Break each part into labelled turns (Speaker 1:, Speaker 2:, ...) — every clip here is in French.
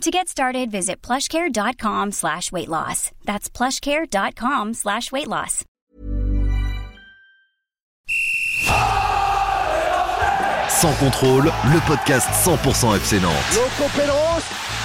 Speaker 1: To get started, visit plushcare.com slash weight loss. That's plushcare.com slash weight loss.
Speaker 2: Sans contrôle, le podcast 100% FC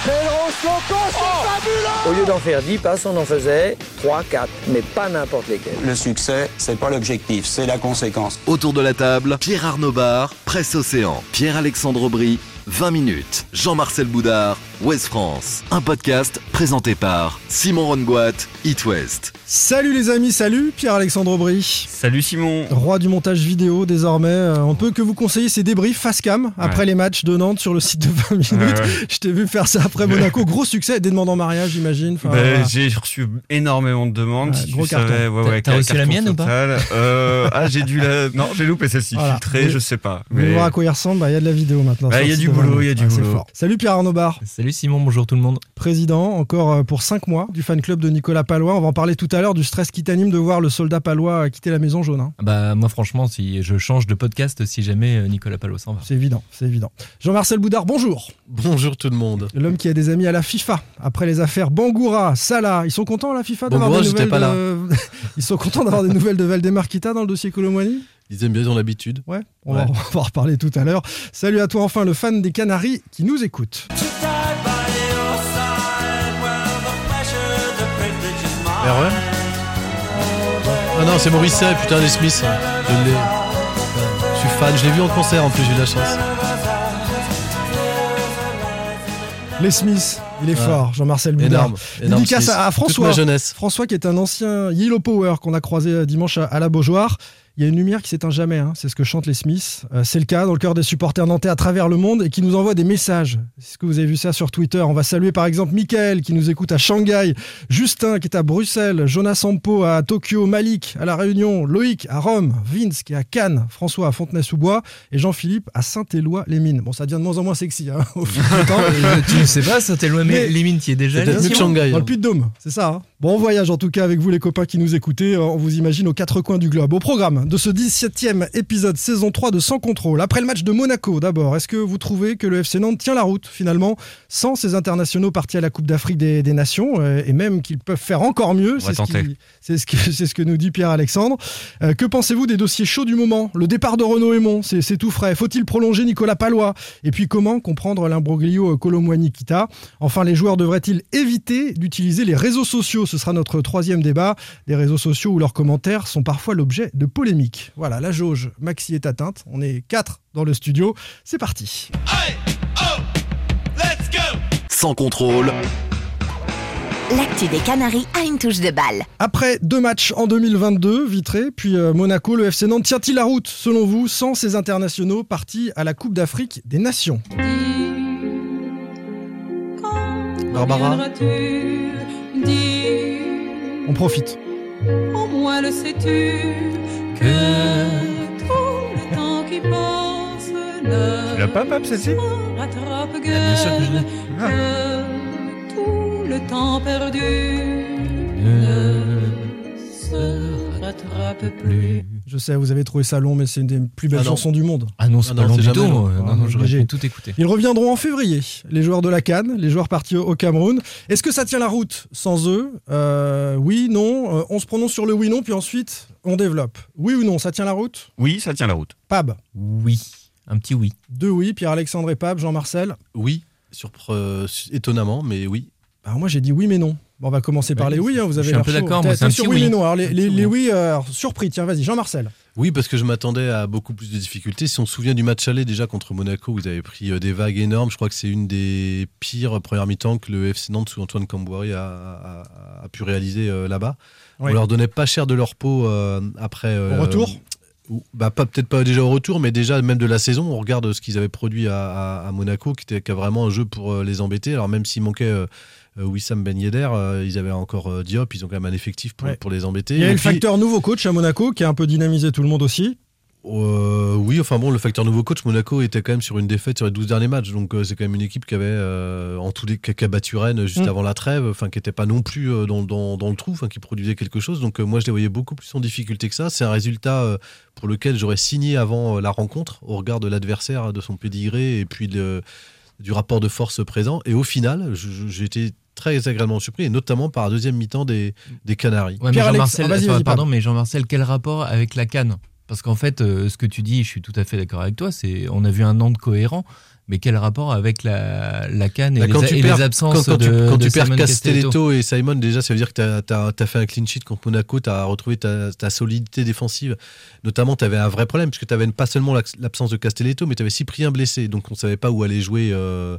Speaker 3: Fabuleux
Speaker 4: Au lieu d'en faire 10 passes, on en faisait 3, 4, mais pas n'importe lesquels.
Speaker 5: Le succès, c'est pas l'objectif, c'est la conséquence.
Speaker 2: Autour de la table, Pierre Arnaud Bar, Presse Océan, Pierre-Alexandre Aubry, 20 minutes, Jean-Marcel Boudard, Ouest France. Un podcast présenté par Simon Rongoat, It West.
Speaker 6: Salut les amis, salut Pierre-Alexandre Aubry.
Speaker 7: Salut Simon.
Speaker 6: Roi du montage vidéo désormais. Euh, on peut que vous conseiller ces débriefs face cam après
Speaker 7: Ouais.
Speaker 6: les matchs de Nantes sur le site de 20 minutes.
Speaker 7: Ouais, ouais.
Speaker 6: Je t'ai vu faire ça après Monaco. Gros succès, des demandes en mariage, j'imagine. Enfin,
Speaker 7: Bah,
Speaker 6: voilà.
Speaker 7: J'ai reçu énormément de demandes.
Speaker 6: Ouais,
Speaker 7: si
Speaker 6: gros
Speaker 7: tu savais,
Speaker 6: carton.
Speaker 7: ouais,
Speaker 8: T'as-
Speaker 7: ouais,
Speaker 8: t'as reçu la mienne ou pas.
Speaker 7: Euh, Ah, j'ai dû la. Non, j'ai loupé celle-ci.
Speaker 6: Voilà.
Speaker 7: Filtrée, je sais pas.
Speaker 6: Vous
Speaker 7: Mais...
Speaker 6: voir à quoi il ressemble Bah, Il y a de la vidéo maintenant.
Speaker 7: Bah, il y a du
Speaker 6: de 20
Speaker 7: boulot, il y a du
Speaker 6: Ah,
Speaker 7: boulot.
Speaker 6: fort. Salut Pierre Arnaud Bar.
Speaker 8: Salut Simon, bonjour tout le monde.
Speaker 6: président encore euh, pour 5 mois du fan club de Nicolas Palois. On va en parler tout à l'heure du stress qui t'anime de voir le soldat palois quitter la maison jaune. hein.
Speaker 8: Bah moi franchement, si je change de podcast, si jamais euh, Nicolas Palo s'en va.
Speaker 6: C'est évident, c'est évident. Jean-Marcel Boudard, bonjour.
Speaker 9: Bonjour tout le monde.
Speaker 6: L'homme qui a des amis à la FIFA. Après les affaires Bangoura, Salah, ils sont contents à la FIFA d'avoir des nouvelles
Speaker 9: pas
Speaker 6: de... Ils sont contents d'avoir des nouvelles de Valdemar Kita dans le dossier Colomwani?
Speaker 9: Ils aiment bien, ils ont l'habitude.
Speaker 6: Ouais, on, Va,
Speaker 9: Ouais.
Speaker 6: on va en reparler tout à l'heure. Salut à toi enfin le fan des Canaries qui nous écoute.
Speaker 9: Ah ouais? Ah non, c'est Morisset, putain, les Smiths. hein. Je. Je suis fan, je l'ai vu en concert en plus, j'ai eu la chance.
Speaker 6: Les Smiths, il est fort, Jean-Marcel Boudard.
Speaker 9: Énorme. énorme
Speaker 6: Dédicace à François. François qui est un ancien Yellow Power qu'on a croisé euh, dimanche à, à la Beaujoire. Il y a une lumière qui s'éteint jamais, hein. c'est ce que chantent les Smiths. Euh, c'est le cas dans le cœur des supporters nantais à travers le monde et qui nous envoient des messages. Est-ce que vous avez vu ça sur Twitter? On va saluer par exemple Michael qui nous écoute à Shanghai, Justin qui est à Bruxelles, Jonas Sampo à Tokyo, Malik à La Réunion, Loïc à Rome, Vince qui est à Cannes, François à Fontenay-sous-Bois et Jean-Philippe à Saint-Éloi-les-Mines. Bon, ça devient de moins en moins sexy hein, au fil du temps.
Speaker 8: Euh, tu ne sais pas, ça t'es loin,
Speaker 6: Mais-
Speaker 8: mais les mines qui est déjà
Speaker 9: Shanghai.
Speaker 6: Dans
Speaker 9: hein.
Speaker 6: le Puy-de-Dôme, c'est ça. hein? Bon voyage en tout cas avec vous les copains qui nous écoutez. On vous imagine aux quatre coins du globe. Au programme de ce 17e épisode saison 3 de Sans Contrôle. Après le match de Monaco d'abord, est-ce que vous trouvez que le FC Nantes tient la route finalement sans ces internationaux partis à la Coupe d'Afrique des, des Nations euh, et même qu'ils peuvent faire encore mieux? C'est ce, que- c'est ce que nous dit Pierre-Alexandre. Euh, que pensez-vous des dossiers chauds du moment? Le départ de Renaud Aymon, c'est tout frais. Faut-il prolonger Nicolas Palois Et puis comment comprendre l'imbroglio Colomwani-Kita Enfin, les joueurs devraient-ils éviter d'utiliser les réseaux sociaux? Ce sera notre troisième débat. Des réseaux sociaux où leurs commentaires sont parfois l'objet de polémiques. Voilà, la jauge Maxi est atteinte. On est quatre dans le studio. C'est parti.
Speaker 2: Sans contrôle,
Speaker 10: L'actu des Canaries a une touche de balle.
Speaker 6: Après deux matchs en 2022, Vitré, puis euh, Monaco, le FC Nantes tient-il la route, selon vous, sans ces internationaux partis à la Coupe d'Afrique des Nations?
Speaker 9: Barbara.
Speaker 6: On profite.
Speaker 11: Au moins le sais-tu que tout le temps qui passe ne
Speaker 7: Tu l'as pas, Pape, celle-ci?
Speaker 11: rattrape
Speaker 8: Ah, bien sûr que je l'ai.
Speaker 11: que tout le temps perdu
Speaker 8: Euh,
Speaker 11: ne se rattrape plus.
Speaker 6: Je sais, vous avez trouvé ça long, mais c'est une des plus belles
Speaker 9: Ah non.
Speaker 6: chansons du monde.
Speaker 8: Ah non, c'est
Speaker 9: Ah
Speaker 8: pas
Speaker 9: non,
Speaker 8: long du tout.
Speaker 9: long.
Speaker 8: Euh,
Speaker 6: Ah,
Speaker 8: Non, non, j'aurais tout écouté.
Speaker 6: Ils reviendront en février, les joueurs de la Cannes, les joueurs partis au Cameroun. Est-ce que ça tient la route sans eux? Euh, Oui, non. Euh, on se prononce sur le oui, non, puis ensuite on développe. Oui ou non, ça tient la route?
Speaker 7: Oui, ça tient la route.
Speaker 6: Pab.
Speaker 8: Oui, un petit oui.
Speaker 6: Deux oui, Pierre-Alexandre et Pab, Jean-Marcel.
Speaker 9: Oui, surpre- euh, étonnamment, mais oui.
Speaker 6: Alors moi j'ai dit oui mais non. Bon, on va commencer par
Speaker 8: Ouais,
Speaker 6: les oui, hein, vous
Speaker 8: je
Speaker 6: avez
Speaker 8: suis un
Speaker 6: l'air
Speaker 8: d'accord,
Speaker 6: sur oui,
Speaker 8: oui.
Speaker 6: les, les-
Speaker 8: petit
Speaker 6: les
Speaker 8: oui.
Speaker 6: euh, surpris, tiens, vas-y, Jean-Marcel.
Speaker 9: Oui, parce que je m'attendais à beaucoup plus de difficultés. Si on se souvient du match aller déjà contre Monaco, vous avez pris euh, des vagues énormes. Je crois que c'est une des pires premières mi-temps que le FC Nantes sous Antoine Camboire a, a- a pu réaliser euh, là-bas. On leur donnait pas cher de leur peau euh, après.
Speaker 6: Au retour
Speaker 9: ou- bah, pas peut-être pas déjà au retour, mais déjà même de la saison. On regarde ce qu'ils avaient produit à, à- à Monaco, qui était qui a vraiment un jeu pour les embêter. Alors même s'il manquait Wissam Ben Yedder, euh, ils avaient encore euh, Diop, ils ont quand même un effectif pour,
Speaker 6: Ouais.
Speaker 9: pour les embêter.
Speaker 6: Il y a
Speaker 9: Et
Speaker 6: le
Speaker 9: puis-
Speaker 6: facteur nouveau coach à Monaco qui a un peu dynamisé tout le monde aussi.
Speaker 9: Euh, oui, enfin bon, le facteur nouveau coach, Monaco était quand même sur une défaite sur les 12 derniers matchs. Donc euh, c'est quand même une équipe qui avait, euh, en tous les cas, qui a battu Rennes juste
Speaker 6: Mm.
Speaker 9: avant la trêve, enfin qui n'était pas non plus euh, dans, dans, dans le trou, enfin qui produisait quelque chose. Donc euh, moi je les voyais beaucoup plus en difficulté que ça. C'est un résultat euh, pour lequel j'aurais signé avant euh, la rencontre, au regard de l'adversaire, de son pédigré et puis de- du rapport de force présent. Et au final, j'ai été très agréablement surpris, et notamment par la deuxième mi-temps des, des Canaries.
Speaker 8: Ouais, mais Jean-Marcel,
Speaker 6: vas-y,
Speaker 8: enfin,
Speaker 6: vas-y,
Speaker 8: pardon,
Speaker 6: pardon.
Speaker 8: mais Jean-Marcel, quel rapport avec la canne Parce qu'en fait, euh, ce que tu dis, je suis tout à fait d'accord avec toi. C'est, on a vu un Nantes cohérent, mais quel rapport avec la, la canne et,
Speaker 9: Bah,
Speaker 8: les,
Speaker 9: quand
Speaker 8: a-
Speaker 9: tu
Speaker 8: et
Speaker 9: perds-
Speaker 8: les absences
Speaker 9: quand,
Speaker 8: de,
Speaker 9: quand
Speaker 8: de
Speaker 9: tu perds Castelletto et Simon, déjà, ça veut dire que tu as, fait un clean sheet contre Monaco, tu as retrouvé ta, ta solidité défensive. Notamment, tu avais un vrai problème, puisque tu avais pas seulement l'absence de Castelletto, mais tu avais Cyprien blessé. Donc, on savait pas où aller jouer euh,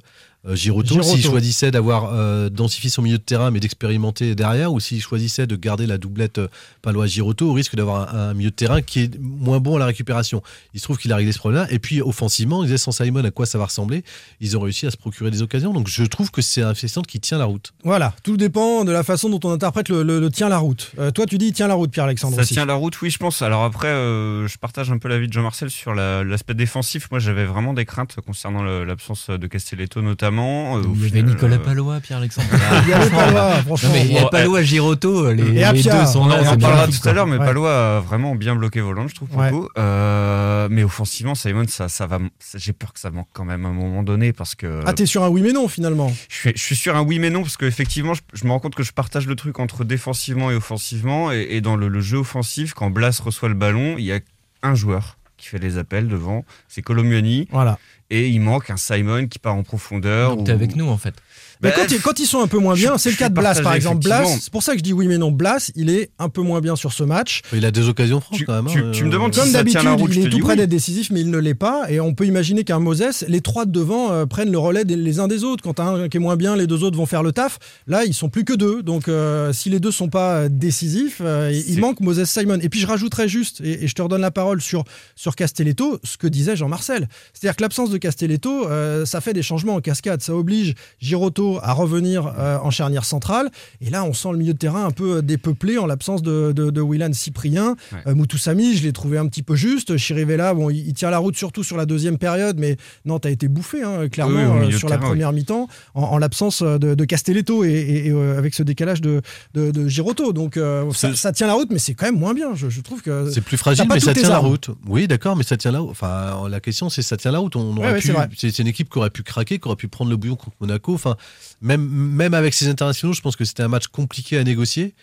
Speaker 9: Giroto.
Speaker 6: Giroto.
Speaker 9: S'il choisissait d'avoir euh, densifié son milieu de terrain, mais d'expérimenter derrière, ou s'il choisissait de garder la doublette euh, Palois-Giroto, au risque d'avoir un, un milieu de terrain qui est moins bon à la récupération. Il se trouve qu'il a réglé ce problème-là. Et puis, offensivement, ils disaient sans Simon à quoi ça va ressembler? Ils ont réussi à se procurer des occasions. Donc, je trouve que c'est un qui tient la route.
Speaker 6: Voilà, tout dépend de la façon dont on interprète le, le- le tient la route. Euh, toi, tu dis tient la route, Pierre-Alexandre.
Speaker 7: Ça
Speaker 6: aussi.
Speaker 7: tient la route, oui, je pense. Alors après, euh, je partage un peu l'avis de Jean-Marcel sur la- l'aspect défensif. Moi, j'avais vraiment des craintes concernant l'absence de Castelletto, notamment. Euh,
Speaker 8: Il y avait Nicolas
Speaker 7: euh,
Speaker 8: Palois, Pierre-Alexandre.
Speaker 6: Il y avait Palois, franchement.
Speaker 8: Non, mais il y a Palois, Giroto, les,
Speaker 6: Et
Speaker 8: les deux sont
Speaker 7: On
Speaker 8: là.
Speaker 7: en
Speaker 8: c'est
Speaker 7: reparlera
Speaker 8: magnifique,
Speaker 7: tout à l'heure, mais
Speaker 6: Ouais.
Speaker 7: Palois a vraiment bien bloqué volant, je trouve, pour
Speaker 6: Ouais.
Speaker 7: le coup. Euh, mais offensivement, Simon, ça, ça va. J'ai peur que ça manque quand même à un moment donné parce que.
Speaker 6: Ah, t'es sur un oui mais non finalement.
Speaker 7: Je suis, je suis sur un oui mais non parce qu'effectivement je, je me rends compte que je partage le truc entre défensivement et offensivement et, et dans le, le jeu offensif quand Blas reçoit le ballon il y a un joueur qui fait les appels devant c'est Colomuani
Speaker 6: Voilà.
Speaker 7: Et il manque un Simon qui part en profondeur
Speaker 8: Donc t'es avec nous en fait.
Speaker 6: Mais quand, ils, quand ils sont un peu moins bien, c'est le cas de Blas par exemple. Blas, c'est pour ça que je dis oui mais non. Blas, il est un peu moins bien sur ce match.
Speaker 9: Il a deux occasions franches
Speaker 7: Tu-
Speaker 9: quand même.
Speaker 7: tu-
Speaker 9: hein.
Speaker 7: tu me demandes
Speaker 6: Comme
Speaker 7: Si ça
Speaker 6: d'habitude,
Speaker 7: tient la route,
Speaker 6: il est tout près
Speaker 7: oui.
Speaker 6: d'être décisif, mais il ne l'est pas. Et on peut imaginer qu'un Moses, les trois de devant euh, prennent le relais des- les uns des autres. Quand un qui est moins bien, les deux autres vont faire le taf. Là, ils sont plus que deux. Donc, euh, si les deux sont pas euh, décisifs, euh, il manque Moses Simon. Et puis, je rajouterais juste, et, et je te redonne la parole sur, sur Castelletto, ce que disait Jean-Marcel. C'est-à-dire que l'absence de Castelletto, euh, ça fait des changements en cascade. Ça oblige Giroto à revenir euh, en charnière centrale. Et là, on sent le milieu de terrain un peu euh, dépeuplé en l'absence de, de, de Willan Cyprien.
Speaker 7: Ouais.
Speaker 6: Euh, Moutoussamy, je l'ai trouvé un petit peu juste. Chirivella, bon, il, il tient la route surtout sur la deuxième période, mais non, t'as été bouffé, hein, clairement,
Speaker 7: Oui,
Speaker 6: euh, sur la
Speaker 7: terrain,
Speaker 6: première mi-temps, en, en l'absence de, de Castelletto et, et- et, euh, avec ce décalage de, de, de Giroto. Donc, euh, ça, tient la route, mais c'est quand même moins bien. Je, je trouve que.
Speaker 9: C'est plus fragile, mais ça tient la route. Oui, d'accord, mais ça tient la route. Enfin, la question, c'est ça tient la route. On aurait
Speaker 6: Ouais, ouais, c'est
Speaker 9: une équipe qui aurait pu craquer, qui aurait pu prendre le bouillon contre Monaco. Enfin, même, même avec ses internationaux, je pense que c'était un match compliqué à négocier.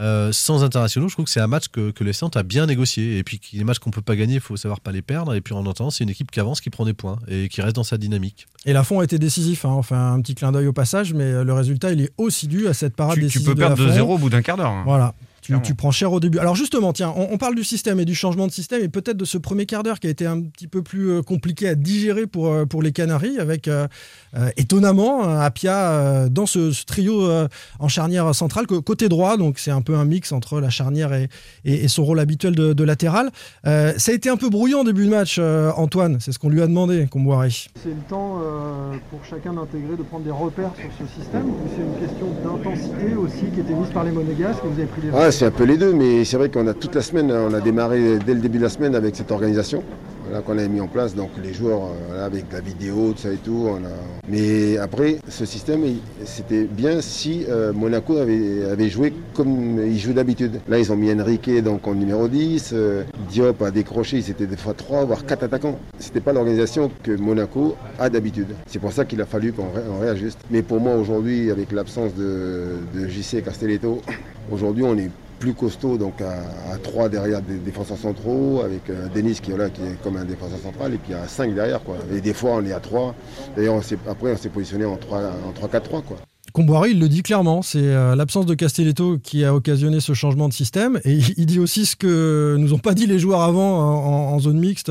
Speaker 9: Euh, sans internationaux, je trouve que c'est un match que, que a bien négocié. Et puis, les matchs qu'on peut pas gagner, il faut savoir pas les perdre. Et puis, en attendant, c'est une équipe qui avance, qui prend des points et qui reste dans sa dynamique.
Speaker 6: Et Lafont a été décisif. Hein. Enfin, un petit clin d'œil au passage, mais euh, le résultat, il est aussi dû à cette parade
Speaker 7: tu, tu
Speaker 6: décisive
Speaker 7: peux
Speaker 6: de
Speaker 7: perdre
Speaker 6: Lafont.
Speaker 7: 2-0 au bout d'un quart d'heure hein.
Speaker 6: Voilà. Tu, prends cher au début. Alors justement, tiens, on, on parle du système et du changement de système et peut-être de ce premier quart d'heure qui a été un petit peu plus euh, compliqué à digérer pour, euh, pour les Canaries, avec euh, euh, étonnamment Apia euh, dans ce, ce trio en charnière centrale côté droit, donc c'est un peu un mix entre la charnière et, et- et son rôle habituel de, de latéral. Euh, ça a été un peu brouillant début de match, Antoine, c'est ce qu'on lui a demandé, Comboiré.
Speaker 3: C'est le temps pour chacun d'intégrer, de prendre des repères sur ce système ou c'est une question d'intensité aussi qui était mise par les Monégasques vous avez pris les
Speaker 12: Ouais, c'est un peu les deux, mais c'est vrai qu'on a toute la semaine, on a démarré dès le début de la semaine avec cette organisation voilà, qu'on avait mis en place, donc les joueurs euh, avec la vidéo, tout ça et tout. on a- Mais après, ce système, c'était bien si euh, Monaco avait, joué comme il joue d'habitude. Là, ils ont mis Enrique donc en numéro 10, euh, Diop a décroché, c'était des fois 3 voire 4 attaquants. C'était pas l'organisation que Monaco a d'habitude. C'est pour ça qu'il a fallu qu'on ré- on réajuste. Mais pour moi, aujourd'hui, avec l'absence de, de JC Castelletto, Aujourd'hui, on est plus costaud, donc à, 3 derrière des défenseurs centraux, avec euh, Denis qui est là, qui est comme un défenseur central, et puis à 5 derrière. Quoi. Et des fois, on est à 3. D'ailleurs, on s'est- après, on s'est positionné en 3 en 3-4-3. Quoi.
Speaker 6: Comboiré, il le dit clairement, c'est euh, l'absence de Castelletto qui a occasionné ce changement de système. Et il, dit aussi ce que nous ont pas dit les joueurs avant en, en zone mixte,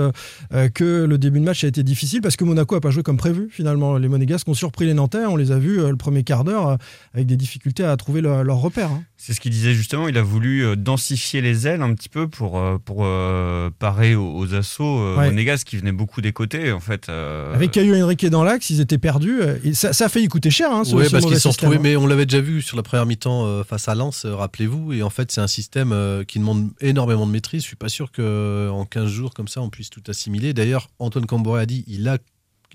Speaker 6: euh, que le début de match a été difficile parce que Monaco a pas joué comme prévu finalement. Les Monégasques ont surpris les Nantais, on les a vus euh, le premier quart d'heure avec des difficultés à trouver leur, leur repère. hein.
Speaker 7: C'est ce qu'il disait justement, il a voulu euh, densifier les ailes un petit peu pour, euh, pour euh, parer aux, aux assauts euh,
Speaker 6: Ouais.
Speaker 7: monégasques qui venaient beaucoup des côtés en fait. euh,
Speaker 6: Avec Caillou et Enrique dans l'axe, ils étaient perdus. Et ça, ça a failli coûter cher, hein, ce,
Speaker 9: Oui,
Speaker 6: ce
Speaker 9: parce qu'ils sont retrouvé,
Speaker 6: système, hein.
Speaker 9: mais on l'avait déjà vu sur la première mi-temps euh, face à Lens, euh, rappelez-vous. Et en fait, c'est un système euh, qui demande énormément de maîtrise. Je suis pas sûr qu'en 15 jours comme ça, on puisse tout assimiler. D'ailleurs, Antoine Camboré a dit, il a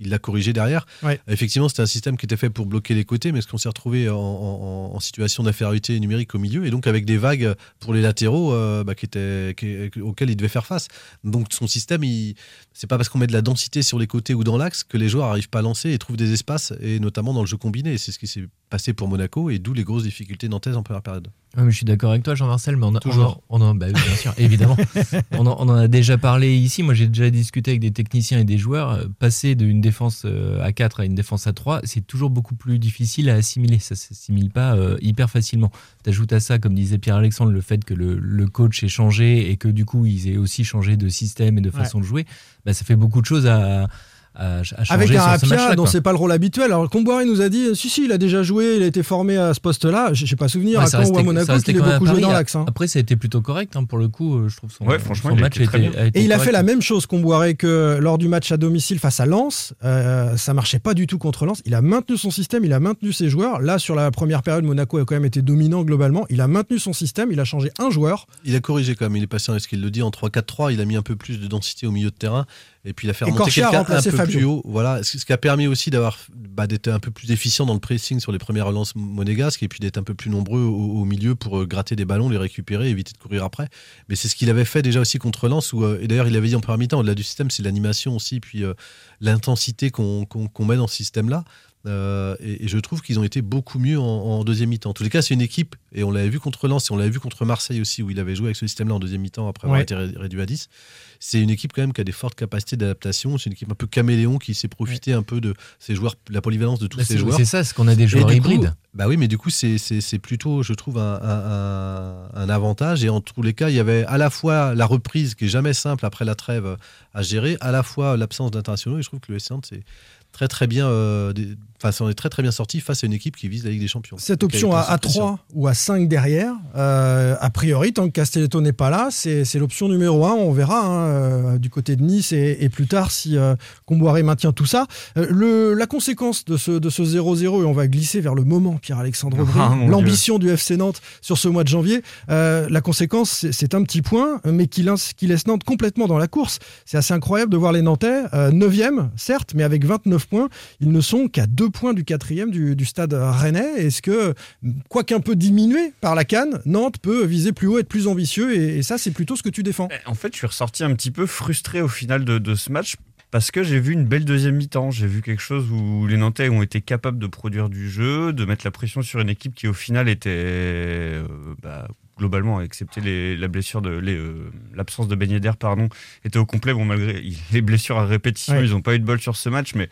Speaker 9: il l'a corrigé derrière.
Speaker 6: Ouais.
Speaker 9: Effectivement, c'était un système qui était fait pour bloquer les côtés, mais est-ce qu'on s'est retrouvé en, en- en situation d'infériorité numérique au milieu et donc avec des vagues pour les latéraux euh, bah, qui étaient, qui- auxquelles il devait faire face. Donc son système, il, c'est pas parce qu'on met de la densité sur les côtés ou dans l'axe que les joueurs n'arrivent pas à lancer et trouvent des espaces, et notamment dans le jeu combiné. C'est ce qui s'est passé pour Monaco et d'où les grosses difficultés nantaises en première période.
Speaker 8: Ouais, mais je suis d'accord avec toi, Jean-Marcel, mais on, a,
Speaker 9: Toujours.
Speaker 8: on, en- bah oui, bien sûr, évidemment. on, en, on en a déjà parlé ici. Moi, j'ai déjà discuté avec des techniciens et des joueurs. Euh, Passer d'une défense euh, à 4 à une défense à 3, c'est toujours beaucoup plus difficile à assimiler. Ça s'assimile pas euh, hyper facilement. T'ajoutes à ça, comme disait Pierre-Alexandre, le fait que le, le coach ait changé et que du coup, ils aient aussi changé de système et de façon de jouer. Bah, ça fait beaucoup de choses à, à, à changer
Speaker 6: Avec un
Speaker 8: ce
Speaker 6: Apia
Speaker 8: match-là,
Speaker 6: dont c'est pas le rôle habituel. Alors Comboiré nous a dit si si il a déjà joué, il a été formé à ce poste-là. J'ai j'ai pas souvenir
Speaker 8: Ouais,
Speaker 6: à Caen ou à Monaco qu'il ait beaucoup joué dans l'axe. hein.
Speaker 8: Après, ça a été plutôt correct hein, pour le coup. euh, Je trouve son,
Speaker 7: Ouais, franchement,
Speaker 8: son
Speaker 7: il a
Speaker 8: match
Speaker 7: été
Speaker 8: a été
Speaker 6: Et il a fait la même chose Comboiré que lors du match à domicile face à Lens. Euh, ça marchait pas du tout contre Lens. Il a maintenu son système, il a maintenu ses joueurs. Là, sur la première période, Monaco a quand même été dominant globalement. Il a maintenu son système, il a changé un joueur.
Speaker 9: Il a corrigé quand même, il est passé, est-ce qu'il le dit, en 3-4-3, il a mis un peu plus de densité au milieu de terrain, et puis il a fait remonter quelqu'un un peu
Speaker 6: Fabio.
Speaker 9: plus haut. Voilà, ce qui a permis aussi d'avoir bah, d'être un peu plus efficient dans le pressing sur les premières relances monégasques, et puis d'être un peu plus nombreux au, au milieu pour euh, gratter des ballons, les récupérer, éviter de courir après. Mais c'est ce qu'il avait fait déjà aussi contre Lens, où, euh, et d'ailleurs il avait dit en première mi-temps, au-delà du système, c'est l'animation aussi, puis euh, l'intensité qu'on met dans ce système-là. Euh, et, et je trouve qu'ils ont été beaucoup mieux en, en deuxième mi-temps. En tous les cas, c'est une équipe, et on l'avait vu contre Lens, et on l'avait vu contre Marseille aussi, où il avait joué avec ce système-là en deuxième mi-temps après avoir
Speaker 6: Ouais.
Speaker 9: été ré- réduit à 10. C'est une équipe quand même qui a des fortes capacités d'adaptation. C'est une équipe un peu caméléon qui s'est profité un peu de ses joueurs, la polyvalence de tous
Speaker 8: Bah,
Speaker 9: ces joueurs.
Speaker 8: c'est ça, c'est qu'on a des joueurs
Speaker 9: coup,
Speaker 8: hybrides.
Speaker 9: bah oui, mais du coup, c'est- plutôt, je trouve, un, un- un- un avantage. Et en tous les cas, il y avait à la fois la reprise qui est jamais simple après la trêve à gérer, à la fois l'absence d'internationaux. Et je trouve que le SC Nantes, c'est très très bien, euh, des- en est très très bien sorti face à une équipe qui vise la Ligue des Champions.
Speaker 6: Cette
Speaker 9: Donc,
Speaker 6: option à, à
Speaker 9: de pression.
Speaker 6: 3 ou à 5 derrière, euh, a priori, tant que Castelletto n'est pas là, c'est c'est l'option numéro 1. On verra hein, euh, du côté de Nice et, et plus tard si euh, Comboiré maintient tout ça. Euh, le, la conséquence de ce de ce 0-0, et on va glisser vers le moment, Pierre-Alexandre
Speaker 7: Ah,
Speaker 6: l'ambition du FC Nantes sur ce mois de janvier, euh, la conséquence, c'est- un petit point, mais qui laisse, qui laisse Nantes complètement dans la course. C'est assez incroyable de voir les Nantais, 9e, certes, mais avec 29 points. Ils ne sont qu'à deux points du quatrième du, stade rennais. Est-ce que, quoiqu'un peu diminué par la canne, Nantes peut viser plus haut, être plus ambitieux? Et, ça, c'est plutôt ce que tu défends.
Speaker 7: En fait, je suis ressorti un petit peu frustré au final de ce match parce que j'ai vu une belle deuxième mi-temps. J'ai vu quelque chose où les Nantais ont été capables de produire du jeu, de mettre la pression sur une équipe qui, au final, était euh, bah, globalement, excepté les- la blessure de euh, l'absence de Ben Yedder, pardon, était au complet. Bon, malgré les blessures à répétition,
Speaker 6: Ouais.
Speaker 7: ils n'ont pas eu de bol sur ce match, mais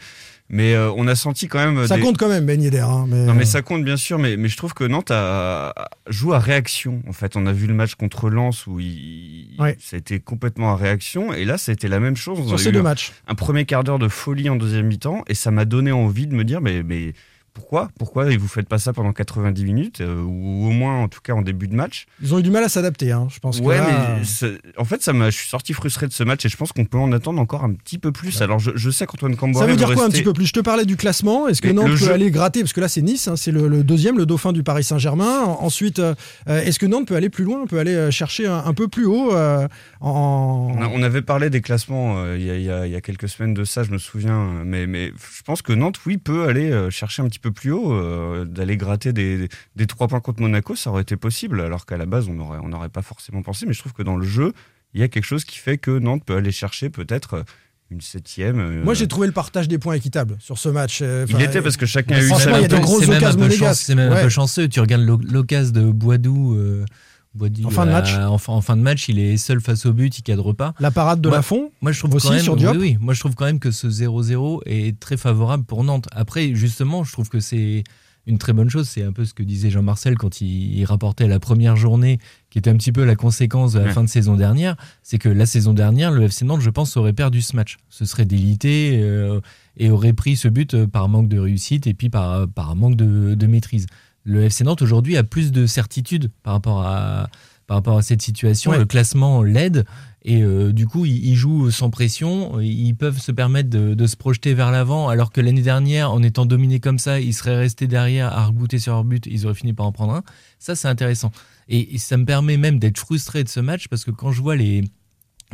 Speaker 7: mais euh, on a senti quand même.
Speaker 6: Ça
Speaker 7: des-
Speaker 6: compte quand même, Ben Yedder. hein, mais,
Speaker 7: non mais ça compte bien sûr, mais, mais je trouve que Nantes a, joue à réaction. En fait, on a vu le match contre Lens où il,
Speaker 6: Ouais.
Speaker 7: ça a été complètement à réaction, et là ça a été la même chose.
Speaker 6: Sur ces
Speaker 7: eu
Speaker 6: deux
Speaker 7: un-
Speaker 6: matchs.
Speaker 7: Un premier quart d'heure de folie en deuxième mi-temps, et ça m'a donné envie de me dire, mais, mais pourquoi? Pourquoi vous faites pas ça pendant 90 minutes, euh, ou au moins en tout cas en début de match?
Speaker 6: Ils ont eu du mal à s'adapter, hein, je pense. que
Speaker 7: Ouais,
Speaker 6: là,
Speaker 7: mais c'est- en fait, ça je suis sorti frustré de ce match et je pense qu'on peut en attendre encore un petit peu plus. Alors, je, je sais qu'Antoine Camboré
Speaker 6: Ça veut dire quoi un petit peu plus? Je te parlais du classement. Est-ce que
Speaker 7: Mais
Speaker 6: Nantes peut
Speaker 7: jeu-
Speaker 6: aller gratter? Parce que là, c'est Nice, hein, c'est le, le deuxième, le dauphin du Paris Saint-Germain. En- Ensuite, euh, euh, est-ce que Nantes peut aller plus loin? Peut aller euh, chercher un, un peu plus haut euh, en...
Speaker 7: On, a- on avait parlé des classements euh, il y, a- y y quelques semaines de ça, je me souviens. Mais, mais je pense que Nantes, oui, peut aller euh, chercher un petit peu plus haut, euh, d'aller gratter des, des trois points contre Monaco, ça aurait été possible. Alors qu'à la base, on n'aurait on pas forcément pensé. Mais je trouve que dans le jeu, il y a quelque chose qui fait que Nantes peut aller chercher peut-être euh, une septième. euh,
Speaker 6: Moi, j'ai trouvé le partage des points équitable sur ce match. euh,
Speaker 7: Il était parce que chacun a eu
Speaker 6: franchement,
Speaker 7: sa-
Speaker 6: il y a des grosses
Speaker 8: C'est même un
Speaker 6: occasions
Speaker 8: peu chance-
Speaker 6: monégasques.
Speaker 8: C'est même un
Speaker 6: Ouais.
Speaker 8: peu chanceux. Tu regardes l'o- l'occasion de Boidou. euh, Boidou,
Speaker 6: En fin de
Speaker 8: euh,
Speaker 6: match.
Speaker 8: en, fin- en fin de match, il est seul face au but, il cadre pas.
Speaker 6: La parade de
Speaker 8: Moi-
Speaker 6: Lafont
Speaker 8: Moi, je trouve
Speaker 6: aussi
Speaker 8: quand même,
Speaker 6: sur Diop.
Speaker 8: oui, oui. Moi, je trouve quand même que ce 0-0 est très favorable pour Nantes. Après, justement, je trouve que c'est une très bonne chose. C'est un peu ce que disait Jean-Marcel quand il, il rapportait la première journée, qui était un petit peu la conséquence de la
Speaker 7: Ouais.
Speaker 8: fin de saison dernière. C'est que la saison dernière, le FC Nantes, je pense, aurait perdu ce match. Ce serait délité euh, et aurait pris ce but euh, par manque de réussite et puis par, par manque de, de maîtrise. Le FC Nantes aujourd'hui a plus de certitude par rapport à par rapport à cette situation.
Speaker 6: Ouais.
Speaker 8: Le classement l'aide. Et euh, du coup, ils, ils jouent sans pression. Ils peuvent se permettre de, de se projeter vers l'avant. Alors que l'année dernière, en étant dominés comme ça, ils seraient restés derrière à rebooter sur leur but. Ils auraient fini par en prendre un. Ça, c'est intéressant. Et, et ça me permet même d'être frustré de ce match parce que quand je vois les,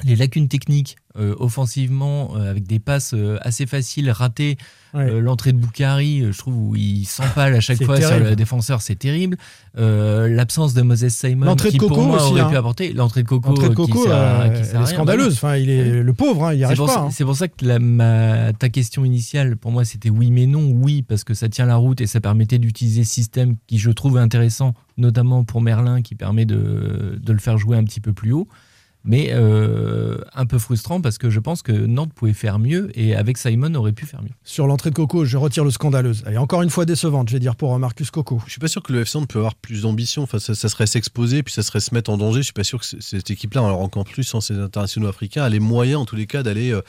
Speaker 8: les lacunes techniques euh, offensivement, euh, avec des passes euh, assez faciles, ratées,
Speaker 6: Ouais.
Speaker 8: l'entrée de Boukari, je trouve où il s'empale à chaque fois
Speaker 6: terrible.
Speaker 8: sur le défenseur, c'est terrible. L'absence de Moses Simon,
Speaker 6: L'entrée de
Speaker 8: pour
Speaker 6: Coco
Speaker 8: moi
Speaker 6: aussi,
Speaker 8: aurait
Speaker 6: hein.
Speaker 8: pu apporter. L'entrée de Coco,
Speaker 6: de
Speaker 8: qui
Speaker 6: Coco,
Speaker 8: sert qui sert
Speaker 6: est scandaleuse. Enfin, il est le pauvre, hein, il arrive pas. hein.
Speaker 8: c'est pour ça que la- ma- ta question initiale, pour moi, c'était oui mais non. Oui, parce que ça tient la route et ça permettait d'utiliser ce système qui, je trouve, intéressant, notamment pour Merlin, qui permet de, de le faire jouer un petit peu plus haut. Mais euh, un peu frustrant parce que je pense que Nantes pouvait faire mieux et avec Simon aurait pu faire mieux.
Speaker 6: Sur l'entrée de Coco, je retire le scandaleuse. Elle est encore une fois décevante, je vais dire, pour euh, Marcus Coco.
Speaker 9: Je suis pas sûr que le FC Nantes peut avoir plus d'ambition. Enfin, ça, ça serait s'exposer, puis ça serait se mettre en danger. Je suis pas sûr que cette équipe-là, alors encore plus sans ces internationaux africains, a les moyens, en tous les cas, d'aller euh,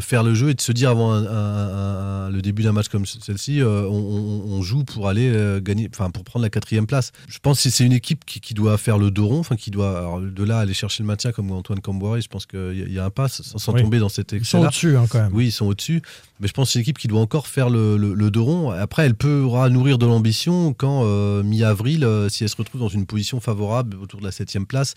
Speaker 9: faire le jeu et de se dire avant un- un- un- le début d'un match comme celle-ci, euh, on, joue pour aller euh, gagner, enfin pour prendre la quatrième place. Je pense que c'est une équipe qui, qui doit faire le dos rond, enfin qui doit alors, de là aller chercher le maintien comme Antoine Camboire. Je pense qu'il y, y a un pas sans, sans
Speaker 6: Oui.
Speaker 9: tomber dans cet
Speaker 6: Ils sont au-dessus, hein, quand même.
Speaker 9: oui, ils sont au-dessus. Mais je pense que c'est une équipe qui doit encore faire le, le, le dos rond. Après, elle pourra nourrir de l'ambition quand, euh, mi-avril, euh, si elle se retrouve dans une position favorable autour de la septième place.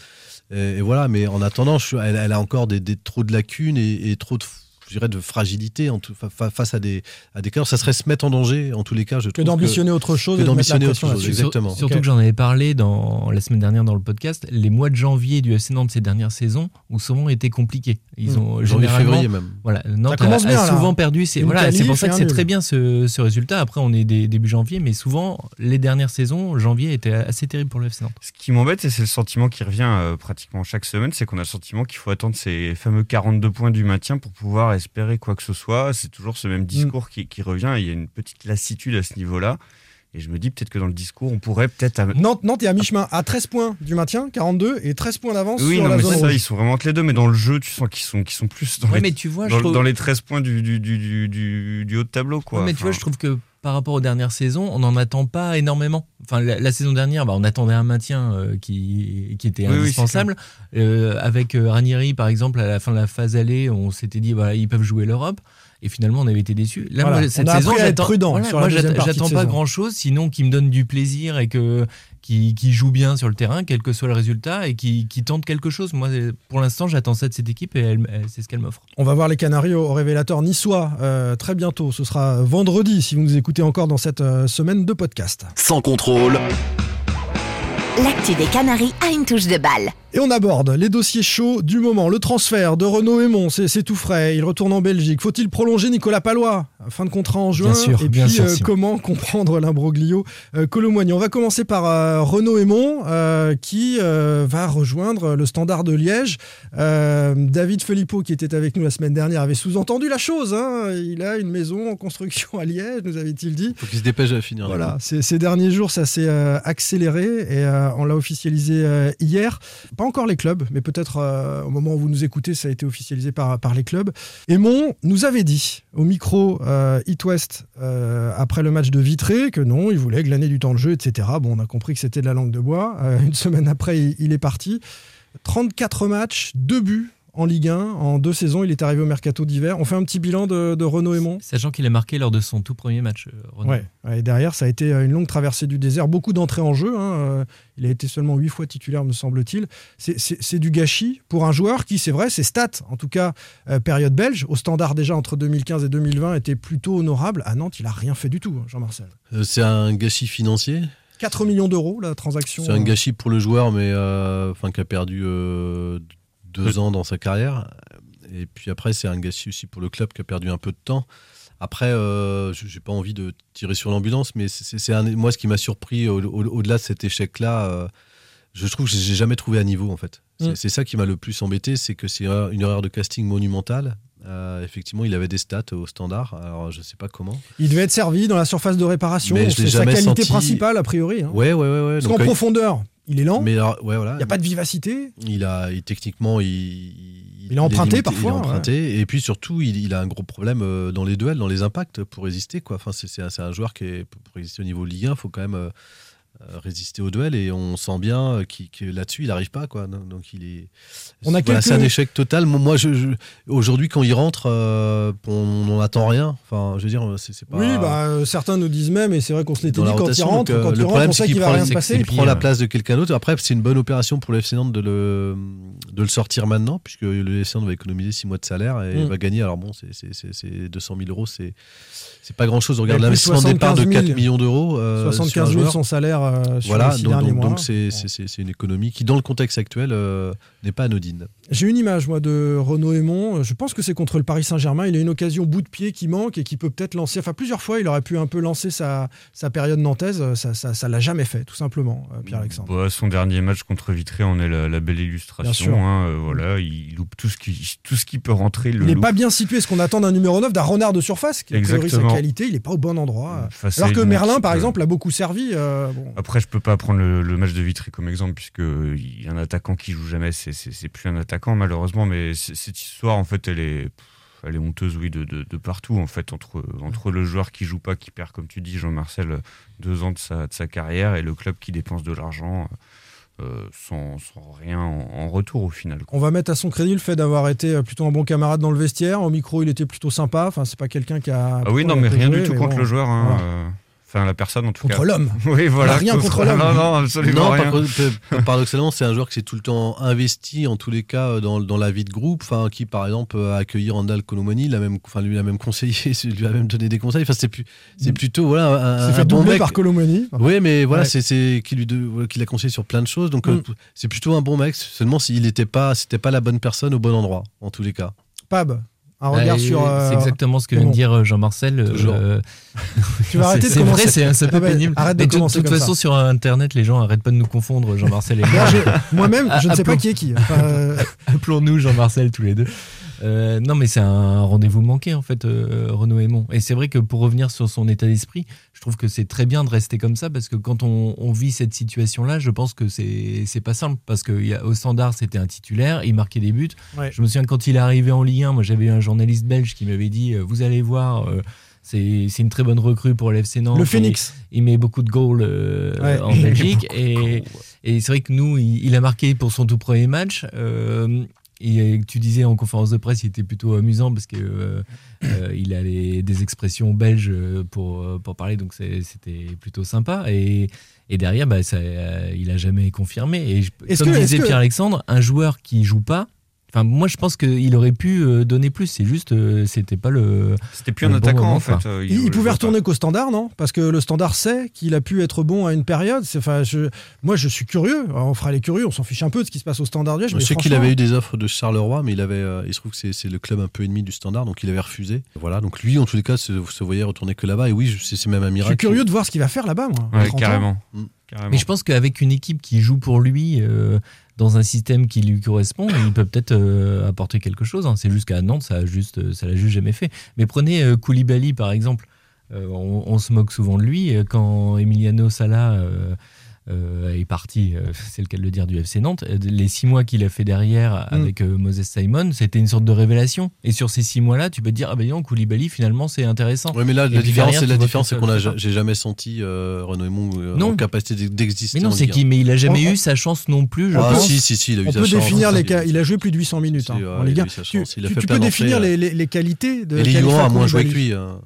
Speaker 9: Et, et voilà, mais en attendant, je elle, elle a encore des, des- trop de lacunes et, et trop de, je dirais, de fragilité en tout- fa- fa- face à des, à des cas. Ça serait se mettre en danger, en tous les cas. Je
Speaker 6: Que
Speaker 9: trouve
Speaker 6: d'ambitionner autre chose
Speaker 9: que d'ambitionner autre chose, exactement.
Speaker 8: Surtout que j'en avais parlé dans, la semaine dernière dans le podcast, les mois de janvier du FC Nantes ces dernières saisons ont souvent été compliqués. Ils
Speaker 6: Mmh.
Speaker 8: ont
Speaker 9: Janvier,
Speaker 8: généralement,
Speaker 9: février même.
Speaker 8: Voilà, Nantes a, souvent perdu. C'est voilà, pour ça que c'est très bien ce, ce résultat. Après, on est des, début janvier, mais souvent les dernières saisons, janvier était assez terrible pour le FC Nantes.
Speaker 7: Ce qui m'embête, et c'est le sentiment qui revient euh, pratiquement chaque semaine, c'est qu'on a le sentiment qu'il faut attendre ces fameux 42 points du maintien pour pouvoir espérer quoi que ce soit. C'est toujours ce même discours qui, qui revient. Il y a une petite lassitude à ce niveau-là. Et je me dis peut-être que dans le discours, on pourrait peut-être.
Speaker 6: Nantes, Nantes est à mi-chemin, à 13 points du maintien, 42, et 13 points d'avance
Speaker 7: Oui,
Speaker 6: sur
Speaker 7: non,
Speaker 6: la
Speaker 7: mais
Speaker 6: zone
Speaker 7: ça, ils sont vraiment entre les deux, mais dans le jeu, tu sens qu'ils sont, qu'ils sont plus dans,
Speaker 8: Ouais,
Speaker 7: les,
Speaker 8: mais tu vois, je
Speaker 7: dans,
Speaker 8: trouve-
Speaker 7: dans les 13 points du, du, du, du, du- du haut de tableau. Quoi.
Speaker 8: Ouais, mais tu vois, je trouve que par rapport aux dernières saisons, on n'en attend pas énormément. Enfin, la, la saison dernière, bah, on attendait un maintien euh, qui, qui était
Speaker 7: Oui, oui,
Speaker 8: indispensable. Euh, avec euh, Ranieri, par exemple, à la fin de la phase allée, on s'était dit, voilà, ils peuvent jouer l'Europe. Et finalement, on avait été déçus. Là,
Speaker 6: Voilà,
Speaker 8: moi, cette
Speaker 6: on a
Speaker 8: saison, j'attends- voilà, pas
Speaker 6: saison.
Speaker 8: grand chose, sinon qui me donne du plaisir et que qui, qui joue bien sur le terrain, quel que soit le résultat, et qui, qui tente quelque chose. Moi, pour l'instant, j'attends ça de cette équipe et elle- elle- c'est ce qu'elle m'offre.
Speaker 6: On va voir les Canaries au, au révélateur niçois euh, très bientôt. Ce sera vendredi si vous nous écoutez encore dans cette euh, semaine de podcast.
Speaker 2: Sans contrôle,
Speaker 10: L'actu des Canaries a une touche de balle.
Speaker 6: Et on aborde les dossiers chauds du moment. Le transfert de Renaud Aymon, c'est tout frais. Il retourne en Belgique. Faut-il prolonger Nicolas Palois Fin de contrat en juin.
Speaker 8: Bien sûr,
Speaker 6: Et
Speaker 8: bien
Speaker 6: puis,
Speaker 8: sûr,
Speaker 6: euh, comment comprendre l'imbroglio euh, On va commencer par euh, Renaud Aymon, euh, qui euh, va rejoindre le Standard de Liège. Euh, David Filippo, qui était avec nous la semaine dernière, avait sous-entendu la chose. hein. Il a une maison en construction à Liège, nous avait-il dit.
Speaker 9: faut qu'il se dépêche à finir.
Speaker 6: Voilà, ces, ces derniers jours, ça s'est euh, accéléré et euh, on l'a officialisé euh, hier. Pas encore les clubs, mais peut-être euh, au moment où vous nous écoutez, ça a été officialisé par, les clubs. Aymon nous avait dit au micro euh, West euh, après le match de Vitré que non, il voulait glaner du temps de jeu, etc. Bon, on a compris que c'était de la langue de bois. Euh, une semaine après, il, il est parti. 34 matchs, 2 buts en Ligue 1 en deux saisons. Il est arrivé au mercato d'hiver. On fait un petit bilan de, de Renaud Aymon.
Speaker 8: Sachant qu'il a marqué lors de son tout premier match. euh, Renaud.
Speaker 6: Ouais, et derrière, ça a été une longue traversée du désert, beaucoup d'entrées en jeu. hein, euh, Il a été seulement huit fois titulaire, me semble-t-il. C'est- du gâchis pour un joueur qui, c'est vrai, ses stats, en tout cas euh, période belge, au standard déjà entre 2015 et 2020, étaient plutôt honorables. À Nantes, il a rien fait du tout, hein, Jean-Marcel.
Speaker 9: Euh, C'est un gâchis financier?
Speaker 6: 4 millions d'euros, la transaction.
Speaker 9: C'est un gâchis pour le joueur, mais euh, enfin qui a perdu euh, deux ans dans sa carrière. Et puis après, c'est un gâchis aussi pour le club qui a perdu un peu de temps. Après, euh, je j'ai pas envie de tirer sur l'ambulance, mais c'est moi ce qui m'a surpris au- au- au-delà de cet échec-là. euh, je trouve que j'ai jamais trouvé à niveau en fait. C'est
Speaker 6: Mm.
Speaker 9: ça qui m'a le plus embêté, c'est que c'est une erreur de casting monumentale. Euh, effectivement, il avait des stats au standard. Alors, je sais pas comment.
Speaker 6: Il devait être servi dans la surface de réparation. C'est sa qualité
Speaker 9: senti-
Speaker 6: principale, a priori. hein.
Speaker 9: Ouais, ouais, ouais, ouais.
Speaker 6: Parce qu'en
Speaker 9: euh,
Speaker 6: profondeur, il est lent.
Speaker 9: Mais alors, ouais, voilà.
Speaker 6: Il n'y a pas de vivacité.
Speaker 9: Il a, il- techniquement, il,
Speaker 6: Il a emprunté
Speaker 9: limité,
Speaker 6: parfois,
Speaker 9: Il a emprunté. Et puis surtout, il, a un gros problème euh, dans les duels, dans les impacts pour résister. Quoi. Enfin, c'est, un, joueur qui est, pour résister au niveau Ligue 1, il faut quand même euh, résister au duel et on sent bien euh, qu'il- que là-dessus il n'arrive pas quoi. Donc il est.
Speaker 6: On a
Speaker 9: voilà,
Speaker 6: quelques-
Speaker 9: c'est un échec total. Moi, moi, je, je- aujourd'hui quand il rentre, euh, on n'en attend rien. Enfin, je veux dire, c'est c'est pas.
Speaker 6: Oui, bah, euh, certains nous disent même, et c'est vrai qu'on se l'était dit quand il rentre,
Speaker 9: donc, euh,
Speaker 6: quand il
Speaker 9: le
Speaker 6: rentre,
Speaker 9: problème,
Speaker 6: on
Speaker 9: c'est qu'il
Speaker 6: va
Speaker 9: prend,
Speaker 6: rien
Speaker 9: c'est
Speaker 6: passer.
Speaker 9: prend la
Speaker 6: euh,
Speaker 9: place de quelqu'un d'autre. Après, c'est une bonne opération pour le FC Nantes de le, de le sortir maintenant, puisque le FC Nantes va économiser 6 mois de salaire et
Speaker 6: Mm.
Speaker 9: va gagner. Alors bon, c'est- c'est c'est- c'est 200 000 euros, c'est c'est pas grand chose. Regarde l'investissement de départ de
Speaker 6: 75 000,
Speaker 9: 4 millions d'euros. euh, sur un
Speaker 6: 75 000
Speaker 9: joueur.
Speaker 6: son salaire euh, sur
Speaker 9: Voilà,
Speaker 6: les six
Speaker 9: donc
Speaker 6: derniers
Speaker 9: donc-
Speaker 6: mois.
Speaker 9: donc c'est c'est- c'est- c'est une économie qui, dans le contexte actuel, euh, n'est pas anodine.
Speaker 6: J'ai une image, moi, de Renaud Aymon. Je pense que c'est contre le Paris Saint-Germain. Il a une occasion bout de pied qui manque et qui peut peut-être lancer. Enfin, plusieurs fois, il aurait pu un peu lancer sa, sa période nantaise. Ça, ça, ça l'a jamais fait, tout simplement, euh, Pierre-Alexandre.
Speaker 7: Bah, son dernier match contre Vitré en est la, la belle
Speaker 6: Bien
Speaker 7: illustration.
Speaker 6: sûr.
Speaker 7: hein, euh, voilà, il loupe tout ce qui, tout ce qui peut rentrer. Il, le
Speaker 6: Il n'est pas bien situé, ce qu'on attend d'un numéro 9, d'un renard de surface, qui a priori sa qualité. Il n'est pas au bon endroit.
Speaker 7: Face à
Speaker 6: Alors que Merlin, par
Speaker 7: euh,
Speaker 6: exemple, a beaucoup servi. euh, bon.
Speaker 7: Après, je peux pas prendre le, le match de Vitry comme exemple, puisque il y a un attaquant qui joue jamais, c'est plus un attaquant malheureusement, mais cette histoire, en fait, elle est, elle est honteuse, oui, de, de- de partout, en fait, entre, entre le joueur qui joue pas, qui perd, comme tu dis, Jean-Marcel, deux ans de sa, de sa carrière, et le club qui dépense de l'argent euh, sans, sans rien en, en retour au final. quoi.
Speaker 6: On va mettre à son crédit le fait d'avoir été euh, plutôt un bon camarade dans le vestiaire. Au micro, il était plutôt sympa. Enfin, c'est pas quelqu'un qui a.
Speaker 7: Ah oui, non, mais rien du tout contre
Speaker 6: bon,
Speaker 7: le joueur. hein,
Speaker 6: voilà.
Speaker 7: euh, Enfin, la personne en tout cas.
Speaker 6: Contre l'homme.
Speaker 7: Oui, voilà.
Speaker 6: Rien contre l'homme.
Speaker 7: Non, non, absolument
Speaker 9: Non,
Speaker 7: rien.
Speaker 9: par paradoxalement, c'est un joueur qui s'est tout le temps investi, en tous les cas, euh, dans, dans la vie de groupe. Enfin, qui, par exemple, a accueilli Randall Colomani, l'a même, enfin, lui a même conseillé, lui a même donné des conseils. Enfin, c'est plus, c'est plutôt voilà un,
Speaker 6: C'est
Speaker 9: un
Speaker 6: fait
Speaker 9: bon
Speaker 6: doubler
Speaker 9: mec.
Speaker 6: par Colomani.
Speaker 9: Oui, mais voilà,
Speaker 6: Ouais.
Speaker 9: c'est, c'est qui lui de- voilà, qui l'a conseillé sur plein de choses. Donc, euh,
Speaker 6: Mm.
Speaker 9: c'est plutôt un bon mec. Seulement, s'il n'était pas, c'était pas la bonne personne au bon endroit, en tous les cas.
Speaker 6: Pab, un regard
Speaker 8: Ouais,
Speaker 6: sur. euh,
Speaker 8: C'est exactement ce que vient de dire euh, Jean-Marcel. euh.
Speaker 6: Tu vas arrêter
Speaker 8: c'est
Speaker 6: de
Speaker 8: c'est
Speaker 6: commencer.
Speaker 8: vrai, c'est un, c'est un peu
Speaker 6: Ah ouais,
Speaker 8: pénible.
Speaker 6: arrête de
Speaker 8: Mais de toute
Speaker 6: comme
Speaker 8: façon,
Speaker 6: ça.
Speaker 8: sur Internet, les gens arrêtent pas de nous confondre, Jean-Marcel et moi.
Speaker 6: Moi-même, je ne sais pas qui est qui. Enfin, euh,
Speaker 8: Appelons-nous Jean-Marcel tous les deux. Euh, non, mais c'est un rendez-vous manqué, en fait, euh, Renaud Aymon. Et c'est vrai que pour revenir sur son état d'esprit, je trouve que c'est très bien de rester comme ça parce que quand on, on vit cette situation-là, je pense que c'est c'est pas simple parce qu'au standard, c'était un titulaire, il marquait des buts.
Speaker 6: Ouais.
Speaker 8: Je me souviens quand il est arrivé en Ligue 1, moi j'avais un journaliste belge qui m'avait dit euh, Vous allez voir. euh, c'est c'est une très bonne recrue pour l'FC Nantes.
Speaker 6: Le Phoenix.
Speaker 8: Il, met beaucoup de goals euh,
Speaker 6: Ouais.
Speaker 8: en Belgique. et et c'est vrai que nous, il, il a marqué pour son tout premier match. euh, et tu disais en conférence de presse, il était plutôt amusant parce que euh, euh, il a les- des expressions belges euh, pour, euh, pour parler, donc c'était plutôt sympa. Et, et derrière, bah, ça, euh, il a jamais confirmé. Et je- comme
Speaker 6: que-
Speaker 8: disait
Speaker 6: est-ce que-
Speaker 8: Pierre-Alexandre, un joueur qui joue pas. Enfin, moi, je pense qu'il aurait pu euh, donner plus. C'est juste, euh, c'était pas le.
Speaker 7: C'était plus
Speaker 8: le
Speaker 7: un
Speaker 8: bon
Speaker 7: attaquant
Speaker 8: moment,
Speaker 7: en fait. euh,
Speaker 6: Il, pouvait retourner qu'au standard, non? Parce que le standard sait qu'il a pu être bon à une période. Enfin, je, moi, je suis curieux. Alors, on fera les curieux. On s'en fiche un peu de ce qui se passe au standard.
Speaker 9: Je
Speaker 6: mais
Speaker 9: sais qu'il avait eu des offres de Charleroi, mais il avait, euh, il se trouve que c'est, c'est le club un peu ennemi du standard, donc il avait refusé. Voilà, donc lui, en tous les cas, se, se voyait retourner que là-bas. Et oui, je- c'est, même un
Speaker 6: Je
Speaker 9: miracle.
Speaker 6: suis curieux de voir ce qu'il va faire là-bas, moi.
Speaker 7: Ouais,
Speaker 6: 30 ans.
Speaker 7: carrément.
Speaker 9: Mm.
Speaker 7: carrément.
Speaker 8: Mais je pense qu'avec une équipe qui joue pour lui euh, dans un système qui lui correspond, il peut peut-être euh, apporter quelque chose. hein. C'est juste qu'à Nantes, ça a juste, euh, l'a juste jamais fait. Mais prenez euh, Koulibaly par exemple. On, on se moque souvent de lui quand Emiliano Sala est parti, euh, c'est le cas de le dire, du FC Nantes. euh, Les six mois qu'il a fait derrière avec euh, Moses Simon, c'était une sorte de révélation. Et sur ces six mois-là, tu peux te dire ah ben non, Koulibaly finalement c'est intéressant.
Speaker 9: Oui, mais là,
Speaker 8: Et
Speaker 9: la différence,
Speaker 8: derrière,
Speaker 9: la différence, c'est qu'on a, j'ai jamais senti euh, Renaud Aymon euh,
Speaker 8: Non.
Speaker 9: en capacité d'exister.
Speaker 8: Mais non, c'est qu'il, mais il a jamais
Speaker 6: On-
Speaker 8: eu sa chance non plus. Je
Speaker 9: Ah,
Speaker 8: pense.
Speaker 9: si, si, si, il a eu
Speaker 6: On
Speaker 9: sa
Speaker 6: peut
Speaker 9: chance.
Speaker 6: définir les
Speaker 9: Il a
Speaker 6: cas.
Speaker 9: eu-
Speaker 6: Il a joué plus de 800 minutes
Speaker 9: Si,
Speaker 6: hein,
Speaker 9: ouais,
Speaker 6: en
Speaker 9: il
Speaker 6: Ligue
Speaker 9: a
Speaker 6: 1.
Speaker 9: eu sa
Speaker 6: Tu, peux définir les, les- les qualités de
Speaker 9: Et a moins joué que lui. hein.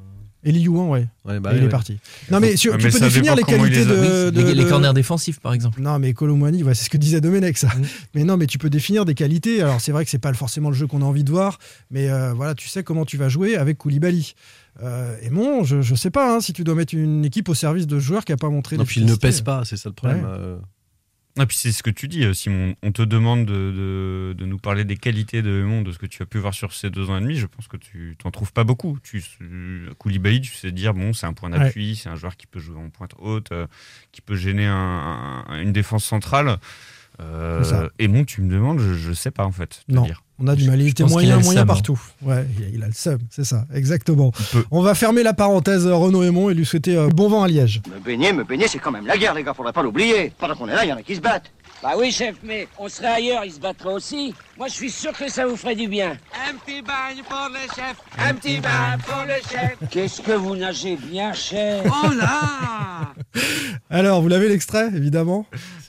Speaker 6: Et Youan, ouais.
Speaker 9: Ouais, bah
Speaker 6: Et il
Speaker 9: ouais,
Speaker 6: est parti. Non, mais tu
Speaker 7: mais
Speaker 6: peux définir les qualités
Speaker 7: les
Speaker 6: de, de-
Speaker 8: les, les corners défensifs par exemple.
Speaker 6: Non, mais Colomwani, ouais, c'est ce que disait Domenech, ça.
Speaker 8: Mm.
Speaker 6: Mais non, mais tu peux définir des qualités. Alors, c'est vrai que c'est pas forcément le jeu qu'on a envie de voir, mais euh, voilà, tu sais comment tu vas jouer avec Koulibaly. Euh, et bon, je, je sais pas hein, si tu dois mettre une équipe au service de joueurs qui a pas montré.
Speaker 9: Non, puis il ne pèse pas, c'est ça le problème.
Speaker 6: Ouais.
Speaker 9: euh.
Speaker 7: Ah, puis c'est ce que tu dis, euh, Simon. On te demande de, de- de nous parler des qualités de Raymond, de ce que tu as pu voir sur ces deux ans et demi. Je pense que tu t'en trouves pas beaucoup. Tu, euh, Koulibaly, tu sais dire, bon, c'est un point d'appui, c'est un joueur qui peut jouer en pointe haute, euh, qui peut gêner un- un- une défense centrale. Euh, et bon, tu me demandes, je, je sais pas en fait. te
Speaker 6: Non.
Speaker 7: dire.
Speaker 6: On a du mal. Il était moyen, moyen
Speaker 8: hein.
Speaker 6: partout. Ouais, il- a le seum, c'est ça, exactement. On va fermer la parenthèse euh, Renaud Aymon et lui souhaiter euh, bon vent à Liège.
Speaker 13: Me baigner, me baigner, c'est quand même la guerre, les gars, faudrait pas l'oublier. Pendant qu'on est là, il y en a qui se battent.
Speaker 14: Bah oui, chef, mais on serait ailleurs, ils se battraient aussi. Moi, je suis sûr que ça vous ferait du bien. Un petit bagne pour le chef, un petit bain pour le chef. Qu'est-ce que vous nagez bien, chef?
Speaker 15: Oh là
Speaker 6: Alors, vous l'avez l'extrait, évidemment?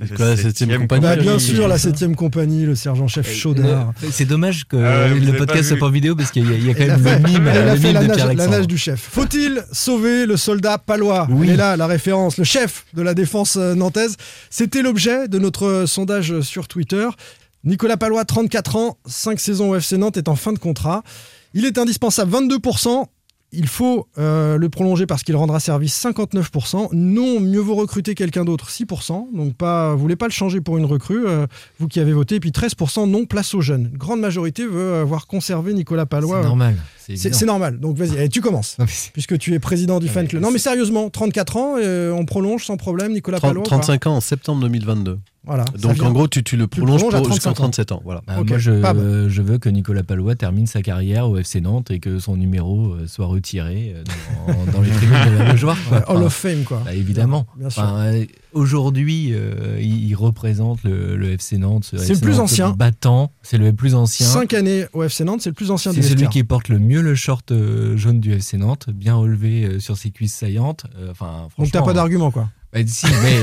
Speaker 9: C'est quoi la septième compagnie
Speaker 6: Bah, Bien sûr, la 7 compagnie, le sergent-chef Chaudard.
Speaker 8: C'est dommage que
Speaker 7: vous
Speaker 8: le podcast
Speaker 7: pas
Speaker 8: soit pas en vidéo parce qu'il y, a- il y a quand même le mime,
Speaker 6: il a fait
Speaker 8: mime
Speaker 6: la,
Speaker 8: de
Speaker 6: nage, la nage du chef. Faut-il sauver le soldat palois?
Speaker 9: Oui.
Speaker 6: Elle est là, la référence, le chef de la défense euh, nantaise. C'était l'objet de notre euh, sondage sur Twitter. Nicolas Palois, 34 ans, 5 saisons au FC Nantes, est en fin de contrat. Il est indispensable, 22%. Il faut euh, le prolonger parce qu'il rendra service 59%. Non, mieux vaut recruter quelqu'un d'autre, 6%. Donc pas, vous voulez pas le changer pour une recrue, euh, vous qui avez voté. Et puis 13% non, place aux jeunes. Grande majorité veut avoir conservé Nicolas Palois.
Speaker 8: C'est normal.
Speaker 6: C'est normal. Donc vas-y, tu commences.
Speaker 8: Non,
Speaker 6: Puisque tu es président du fan club. Non mais sérieusement, 34 ans, euh, on prolonge sans problème Nicolas
Speaker 9: 30
Speaker 6: Palois. ou pas
Speaker 9: 35 ans en septembre 2022.
Speaker 6: Voilà.
Speaker 9: Donc en gros, tu, tu le
Speaker 6: le
Speaker 9: prolonges
Speaker 6: prolonges à
Speaker 9: pour- jusqu'à
Speaker 6: 35 ans.
Speaker 9: 37 ans. Voilà.
Speaker 8: Bah, Moi, je, euh, veux que Nicolas Palois termine sa carrière au FC Nantes et que son numéro euh, soit retiré euh, dans, dans les tribunes de la Beaujoire.
Speaker 6: Ouais, Hall
Speaker 8: Enfin,
Speaker 6: of Fame quoi.
Speaker 8: bah, évidemment.
Speaker 6: Bien sûr.
Speaker 8: Enfin, euh, Aujourd'hui, euh, il, il représente le, le FC Nantes. ce
Speaker 6: C'est
Speaker 8: FC
Speaker 6: le plus
Speaker 8: Nantes
Speaker 6: ancien.
Speaker 8: Battant. C'est le plus ancien.
Speaker 6: 5 années au FC Nantes, c'est le plus ancien du
Speaker 8: C'est celui qui porte le mieux le short euh, jaune du FC Nantes, bien relevé euh, sur ses cuisses saillantes. Euh, Enfin,
Speaker 6: Donc t'as pas d'argument quoi.
Speaker 8: bah, si, mais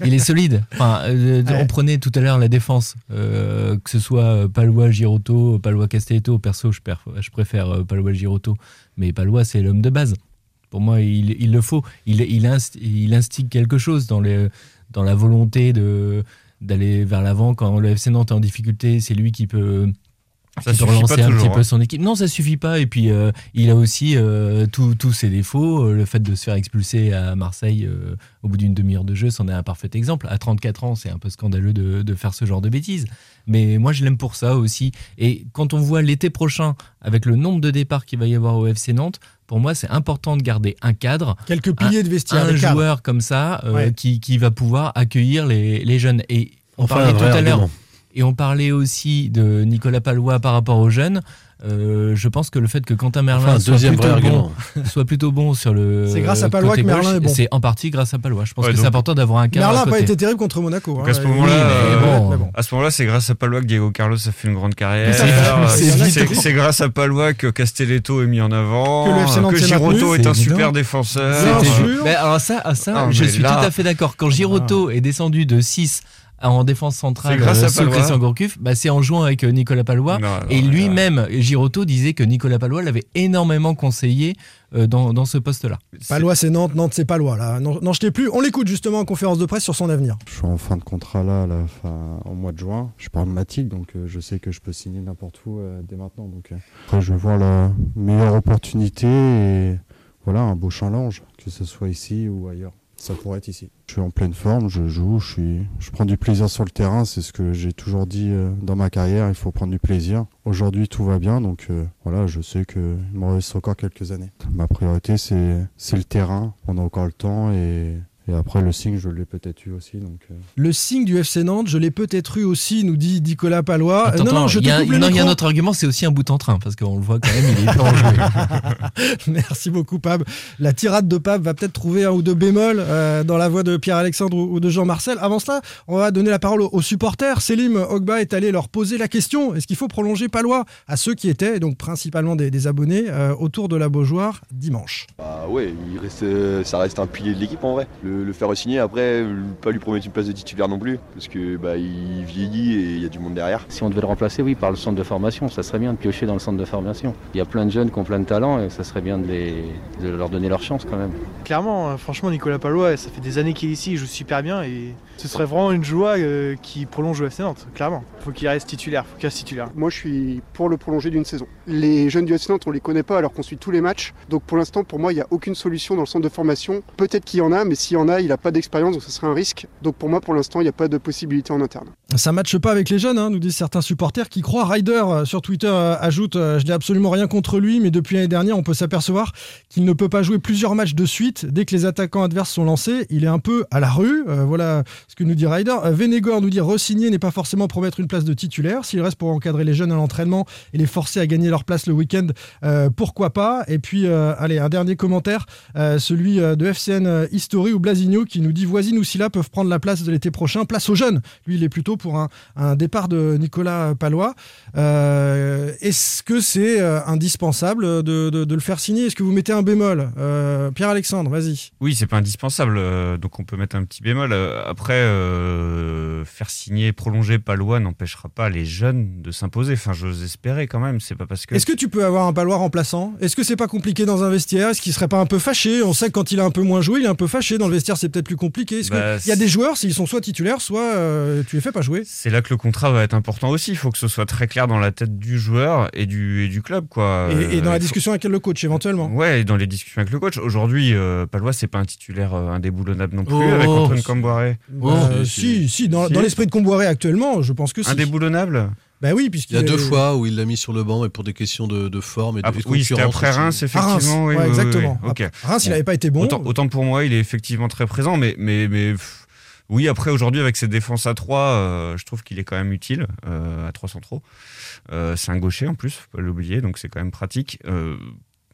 Speaker 8: il est solide. Enfin, euh,
Speaker 6: Ouais.
Speaker 8: On prenait tout à l'heure la défense, euh, que ce soit Palois, Giroto, Palois, Castelletto. Perso, je, je préfère euh, Palois, Giroto, mais Palois, c'est l'homme de base. Pour moi, il, il le faut. Il, il, inst- il instigue quelque chose dans, les, dans la volonté de d'aller vers l'avant quand le FC Nantes est en difficulté. C'est lui qui peut
Speaker 7: Ça suffit
Speaker 8: relancer
Speaker 7: pas
Speaker 8: un
Speaker 7: toujours,
Speaker 8: petit peu
Speaker 7: hein.
Speaker 8: son équipe. Non, ça suffit pas. Et puis, euh, il a aussi euh, tous ses défauts. Euh, Le fait de se faire expulser à Marseille euh, au bout d'une demi-heure de jeu, c'en est un parfait exemple. À 34 ans, c'est un peu scandaleux de, de faire ce genre de bêtises. Mais moi, je l'aime pour ça aussi. Et quand on voit l'été prochain, avec le nombre de départs qu'il va y avoir au FC Nantes, pour moi, c'est important de garder un cadre.
Speaker 6: Quelques piliers
Speaker 8: un,
Speaker 6: de vestiaire.
Speaker 8: Un joueur comme ça euh,
Speaker 6: Ouais.
Speaker 8: qui, qui va pouvoir accueillir les, les jeunes. Et on
Speaker 9: Enfin,
Speaker 8: parlait tout à l'heure. Et on parlait aussi de Nicolas Palois par rapport aux jeunes. Euh, je pense que le fait que Quentin Merlin
Speaker 9: Enfin,
Speaker 8: soit, plutôt bon,
Speaker 9: argument.
Speaker 8: soit plutôt bon sur le.
Speaker 6: C'est grâce à Palois que Merlin
Speaker 8: gauche,
Speaker 6: est bon.
Speaker 8: C'est en partie grâce à Palois. Je pense
Speaker 7: Ouais,
Speaker 8: que c'est important d'avoir un cadre.
Speaker 6: Merlin n'a pas été terrible contre Monaco.
Speaker 7: Donc
Speaker 6: hein.
Speaker 7: à ce
Speaker 6: Oui,
Speaker 7: moment-là,
Speaker 6: mais
Speaker 7: euh,
Speaker 6: bon. mais bon.
Speaker 7: à ce moment-là, c'est grâce à Palois que Diego Carlos a fait une grande carrière.
Speaker 6: C'est-
Speaker 7: grâce à Palois que Castelletto est mis en avant,
Speaker 6: Que s'est
Speaker 7: Giroto est un super défenseur.
Speaker 6: Bien
Speaker 8: C'était-
Speaker 6: sûr.
Speaker 8: Mais alors ça, à ça
Speaker 7: Ah,
Speaker 8: je suis
Speaker 7: là-
Speaker 8: tout à fait d'accord. Quand Giroto est descendu de 6 en défense centrale
Speaker 7: C'est grâce à
Speaker 8: euh, sous
Speaker 7: Palois.
Speaker 8: Christian Gourcuff, bah, c'est en jouant avec euh, Nicolas Palois.
Speaker 7: Non, non,
Speaker 8: et lui-même, Giroto disait que Nicolas Palois l'avait énormément conseillé euh, dans, dans ce poste-là.
Speaker 6: Palois c'est Nantes, Nantes c'est Palois. Là. Non, non, je t'ai plus. On l'écoute justement en conférence de presse sur son avenir.
Speaker 15: Je suis en fin de contrat là, à la fin, au mois de juin. Je parle de Matic, donc euh, je sais que je peux signer n'importe où euh, dès maintenant. Donc, euh, après, je vais voir la meilleure opportunité et voilà, un beau challenge, que ce soit ici ou ailleurs. Ça pourrait être ici. Je suis en pleine forme, je joue, je, prends du plaisir sur le terrain. C'est ce que j'ai toujours dit euh, dans ma carrière. Il faut prendre du plaisir. Aujourd'hui, tout va bien, donc euh, voilà, je sais qu'il me reste encore quelques années. Ma priorité, c'est le terrain. On a encore le temps et, et après le signe, je l'ai peut-être eu aussi. Donc, euh,
Speaker 6: Le signe du FC Nantes, je l'ai peut-être eu aussi, nous dit Nicolas Palois.
Speaker 8: Attends,
Speaker 6: Euh, non, non, je te
Speaker 8: y a,
Speaker 6: coupe le
Speaker 8: non, il y a un autre argument, c'est aussi un bout en train, parce qu'on le voit quand même, il est pas en joué.
Speaker 6: Merci beaucoup, Pab. La tirade de Pab va peut-être trouver un ou deux bémols euh, dans la voix de Pierre-Alexandre ou ou de Jean-Marcel. Avant cela, on va donner la parole aux, aux supporters. Selim Ogba est allé leur poser la question est-ce qu'il faut prolonger Palois à ceux qui étaient, donc principalement des, des abonnés, euh, autour de la Beaujoire dimanche?
Speaker 16: Bah euh, ça reste un pilier de l'équipe en vrai. Le, le faire signer après, pas lui promettre une place de titulaire non plus, parce que bah il vieillit et il y a du monde derrière.
Speaker 17: Si on devait le remplacer, oui, par le centre de formation, ça serait bien de piocher dans le centre de formation. Il y a plein de jeunes qui ont plein de talent et ça serait bien de, les- de leur donner leur chance quand même.
Speaker 18: Clairement, euh, franchement, Nicolas Palois, ça fait des années qu'il est ici, il joue super bien et ce serait vraiment une joie euh, qui prolonge au FC Nantes, clairement. Faut qu'il reste titulaire, faut qu'il reste titulaire.
Speaker 19: Moi, je suis pour le prolonger d'une saison. Les jeunes du FC Nantes, on les connaît pas alors qu'on suit tous les matchs. Donc pour l'instant, pour moi, il n'y a aucune solution dans le centre de formation. Peut-être qu'il y en a, mais s'il y en a, il n'a pas d'expérience, donc ce serait un risque. Donc pour moi, pour l'instant, il n'y a pas de possibilité en interne.
Speaker 6: Ça matche pas avec les jeunes, hein, nous disent certains supporters qui croient. Ryder euh, sur Twitter euh, ajoute euh, Je n'ai absolument rien contre lui, mais depuis l'année dernière, on peut s'apercevoir qu'il ne peut pas jouer plusieurs matchs de suite. Dès que les attaquants adverses sont lancés, il est un peu à la rue. Euh, voilà ce que nous dit Ryder. Vénégor nous dit Resigner n'est pas forcément promettre une place de titulaire. S'il reste pour encadrer les jeunes à l'entraînement et les forcer à gagner leur place le week-end, euh, pourquoi pas? Et puis, euh, allez, un dernier commentaire, celui de FCN History où Blaise Basigno qui nous dit Voisine ou Silla peuvent prendre la place de l'été prochain. Place aux jeunes. Lui, il est plutôt pour un, un départ de Nicolas Palois. Euh, Est-ce que c'est euh, indispensable de, de- de le faire signer? Est-ce que vous mettez un bémol? Euh, Pierre-Alexandre, vas-y.
Speaker 7: Oui, c'est pas indispensable, donc on peut mettre un petit bémol. Après, euh, faire signer, prolonger Palois n'empêchera pas les jeunes de s'imposer. Enfin, j'ose espérer quand même. C'est pas parce que.
Speaker 6: Est-ce que tu peux avoir un Palois remplaçant? Est-ce que c'est pas compliqué dans un vestiaire? Est-ce qu'il serait pas un peu fâché? On sait que quand il a un peu moins joué, il est un peu fâché. Dans le vestiaire, c'est peut-être plus compliqué. Est-ce
Speaker 7: Bah,
Speaker 6: qu'il y a des joueurs, s'ils sont soit titulaires, soit euh, tu les fais pas jouer?
Speaker 7: C'est là que le contrat va être important aussi. Il faut que ce soit très clair dans la tête du joueur et du, et du club, quoi.
Speaker 6: et, et dans
Speaker 7: Euh,
Speaker 6: la
Speaker 7: il faut-
Speaker 6: discussion avec le coach, éventuellement.
Speaker 7: Ouais, et dans les discussions avec le coach. Aujourd'hui, euh, Palois, c'est pas un titulaire euh, indéboulonnable non plus
Speaker 6: Oh,
Speaker 7: avec Antoine
Speaker 6: si.
Speaker 7: Camboiré.
Speaker 6: Euh, si, si, dans,
Speaker 7: Si.
Speaker 6: dans l'esprit de Comboiré actuellement, je pense que si.
Speaker 7: Indéboulonnable?
Speaker 6: Bah oui, puisqu'il
Speaker 9: Il y a deux fois où il l'a mis sur le banc, mais pour des questions de, de forme et de,
Speaker 7: Ah,
Speaker 9: et de
Speaker 7: oui, c'était
Speaker 9: concurrence
Speaker 7: après. Reims,
Speaker 6: À
Speaker 7: effectivement.
Speaker 6: Reims,
Speaker 7: oui,
Speaker 6: ouais, exactement.
Speaker 7: oui,
Speaker 6: Reims, il avait pas été bon.
Speaker 7: Autant, autant pour moi, il est effectivement très présent, mais, mais, mais pff, oui, après, aujourd'hui, avec ses défenses à 3, je trouve qu'il est quand même utile, euh, à 3 centraux. Euh, c'est un gaucher en plus, faut pas l'oublier, donc c'est quand même pratique. Euh,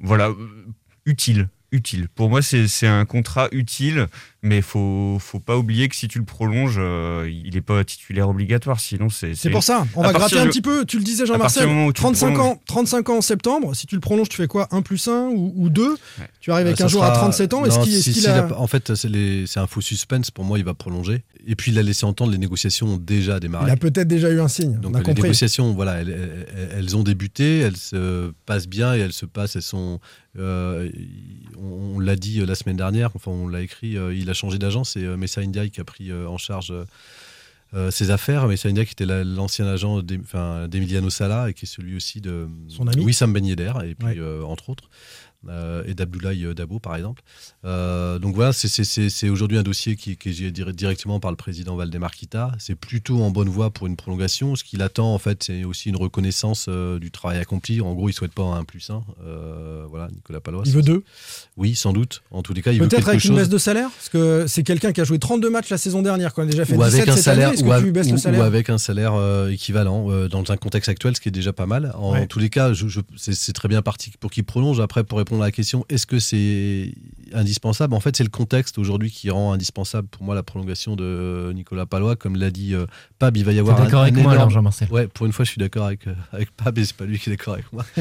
Speaker 7: voilà, euh, utile. Utile. Pour moi, c'est c'est un contrat utile, mais faut faut pas oublier que si tu le prolonges, euh, il n'est pas titulaire obligatoire. Sinon, c'est
Speaker 6: C'est pour ça. On va gratter un petit peu. Tu le disais, Jean-Marcel.
Speaker 7: du moment où tu
Speaker 6: 35
Speaker 7: prolonges-
Speaker 6: ans, 35 ans en septembre. Si tu le prolonges, tu fais quoi? 1 plus 1 ou, ou 2 Tu arrives avec un jour à
Speaker 9: sera-
Speaker 6: 37 ans. Est-ce qu'il
Speaker 9: si-
Speaker 6: a...
Speaker 9: a- En fait, c'est les- c'est un faux suspense. Pour moi, il va prolonger. Et puis, il a laissé entendre les négociations ont déjà démarré.
Speaker 6: Il a peut-être déjà eu un signe.
Speaker 9: Donc
Speaker 6: on a
Speaker 9: les
Speaker 6: compris.
Speaker 9: négociations, voilà, elles, ont débuté, elles se passent bien et elles se passent, elles sont. euh, on l'a dit euh, la semaine dernière, enfin on l'a écrit, euh, il a changé d'agent, c'est Messa Ndiaye qui a pris en charge euh, ses affaires. Messa Ndiaye qui était la- l'ancien agent d'Emiliano Sala et qui est celui aussi de
Speaker 6: Son ami.
Speaker 9: Wissam Ben Yedder, et puis euh, entre autres. Euh, et d'Abdoulaye euh, Dabo par exemple. Euh, donc voilà, c'est- aujourd'hui un dossier qui, qui est géré dir- directement par le président Valdemar Kita. C'est plutôt en bonne voie pour une prolongation. Ce qu'il attend en fait, c'est aussi une reconnaissance du travail accompli. En gros, il souhaite pas un 1 plus 1. voilà, Nicolas Palois.
Speaker 6: Il veut deux?
Speaker 9: Oui, sans doute. En tous les cas, il veut quelque
Speaker 6: avec
Speaker 9: chose.
Speaker 6: une baisse de salaire? Parce que c'est quelqu'un qui a joué 32 matchs la saison dernière, quand il a déjà fait
Speaker 9: ou
Speaker 6: 17
Speaker 9: avec un
Speaker 6: cette
Speaker 9: salaire,
Speaker 6: année.
Speaker 9: Ou,
Speaker 6: baisses
Speaker 9: ou-
Speaker 6: salaire?
Speaker 9: avec un salaire euh, équivalent euh, dans un contexte actuel, ce qui est déjà pas mal. En
Speaker 6: Ouais.
Speaker 9: tous les cas, c'est très bien parti pour qu'il prolonge. Après, pour répondre à la question, est-ce que c'est indispensable? En fait, c'est le contexte aujourd'hui qui rend indispensable pour moi la prolongation de Nicolas Palois. Comme l'a dit euh, Pab, il va y avoir
Speaker 8: d'accord avec moi, alors, Jean-Marcel?
Speaker 9: Ouais, pour une fois, je suis d'accord avec, euh, avec Pab et c'est pas lui qui est d'accord avec moi.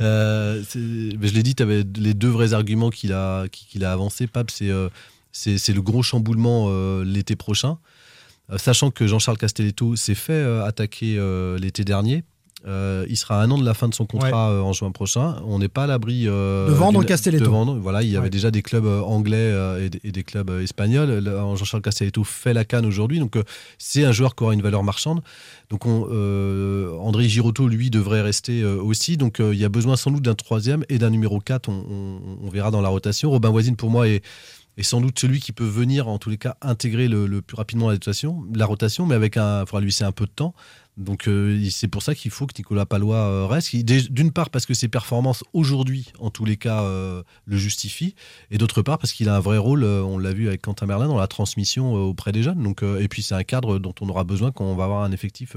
Speaker 9: Euh, mais je l'ai dit, tu avais les deux vrais arguments qu'il a, qu'il a avancés. Pab, c'est euh, c'est c'est le gros chamboulement l'été prochain. Sachant que Jean-Charles Castelletto s'est fait attaquer l'été dernier. Euh, il sera à un an de la fin de son contrat euh, en juin prochain. On n'est pas à l'abri euh,
Speaker 6: De vendre Castelletto.
Speaker 9: de vendre. Voilà, il y avait
Speaker 6: Ouais.
Speaker 9: déjà des clubs anglais et, des- et des clubs espagnols. Jean-Charles Castelletto fait la canne aujourd'hui, donc c'est un joueur qui aura une valeur marchande. Donc on, André Girotto, lui, devrait rester aussi. Donc il y a besoin sans doute d'un troisième et d'un numéro 4. On, on- on verra dans la rotation. Robin Voisine, pour moi, est, est sans doute celui qui peut venir, en tous les cas, intégrer le, le plus rapidement la rotation, la rotation mais avec un, il faudra lui laisser un peu de temps. Donc euh, c'est pour ça qu'il faut que Nicolas Palois euh, reste. D'une part parce que ses performances aujourd'hui, en tous les cas, euh, le justifient, et d'autre part parce qu'il a un vrai rôle, on l'a vu avec Quentin Merlin, dans la transmission auprès des jeunes. Donc, et puis c'est un cadre dont on aura besoin quand on va avoir un effectif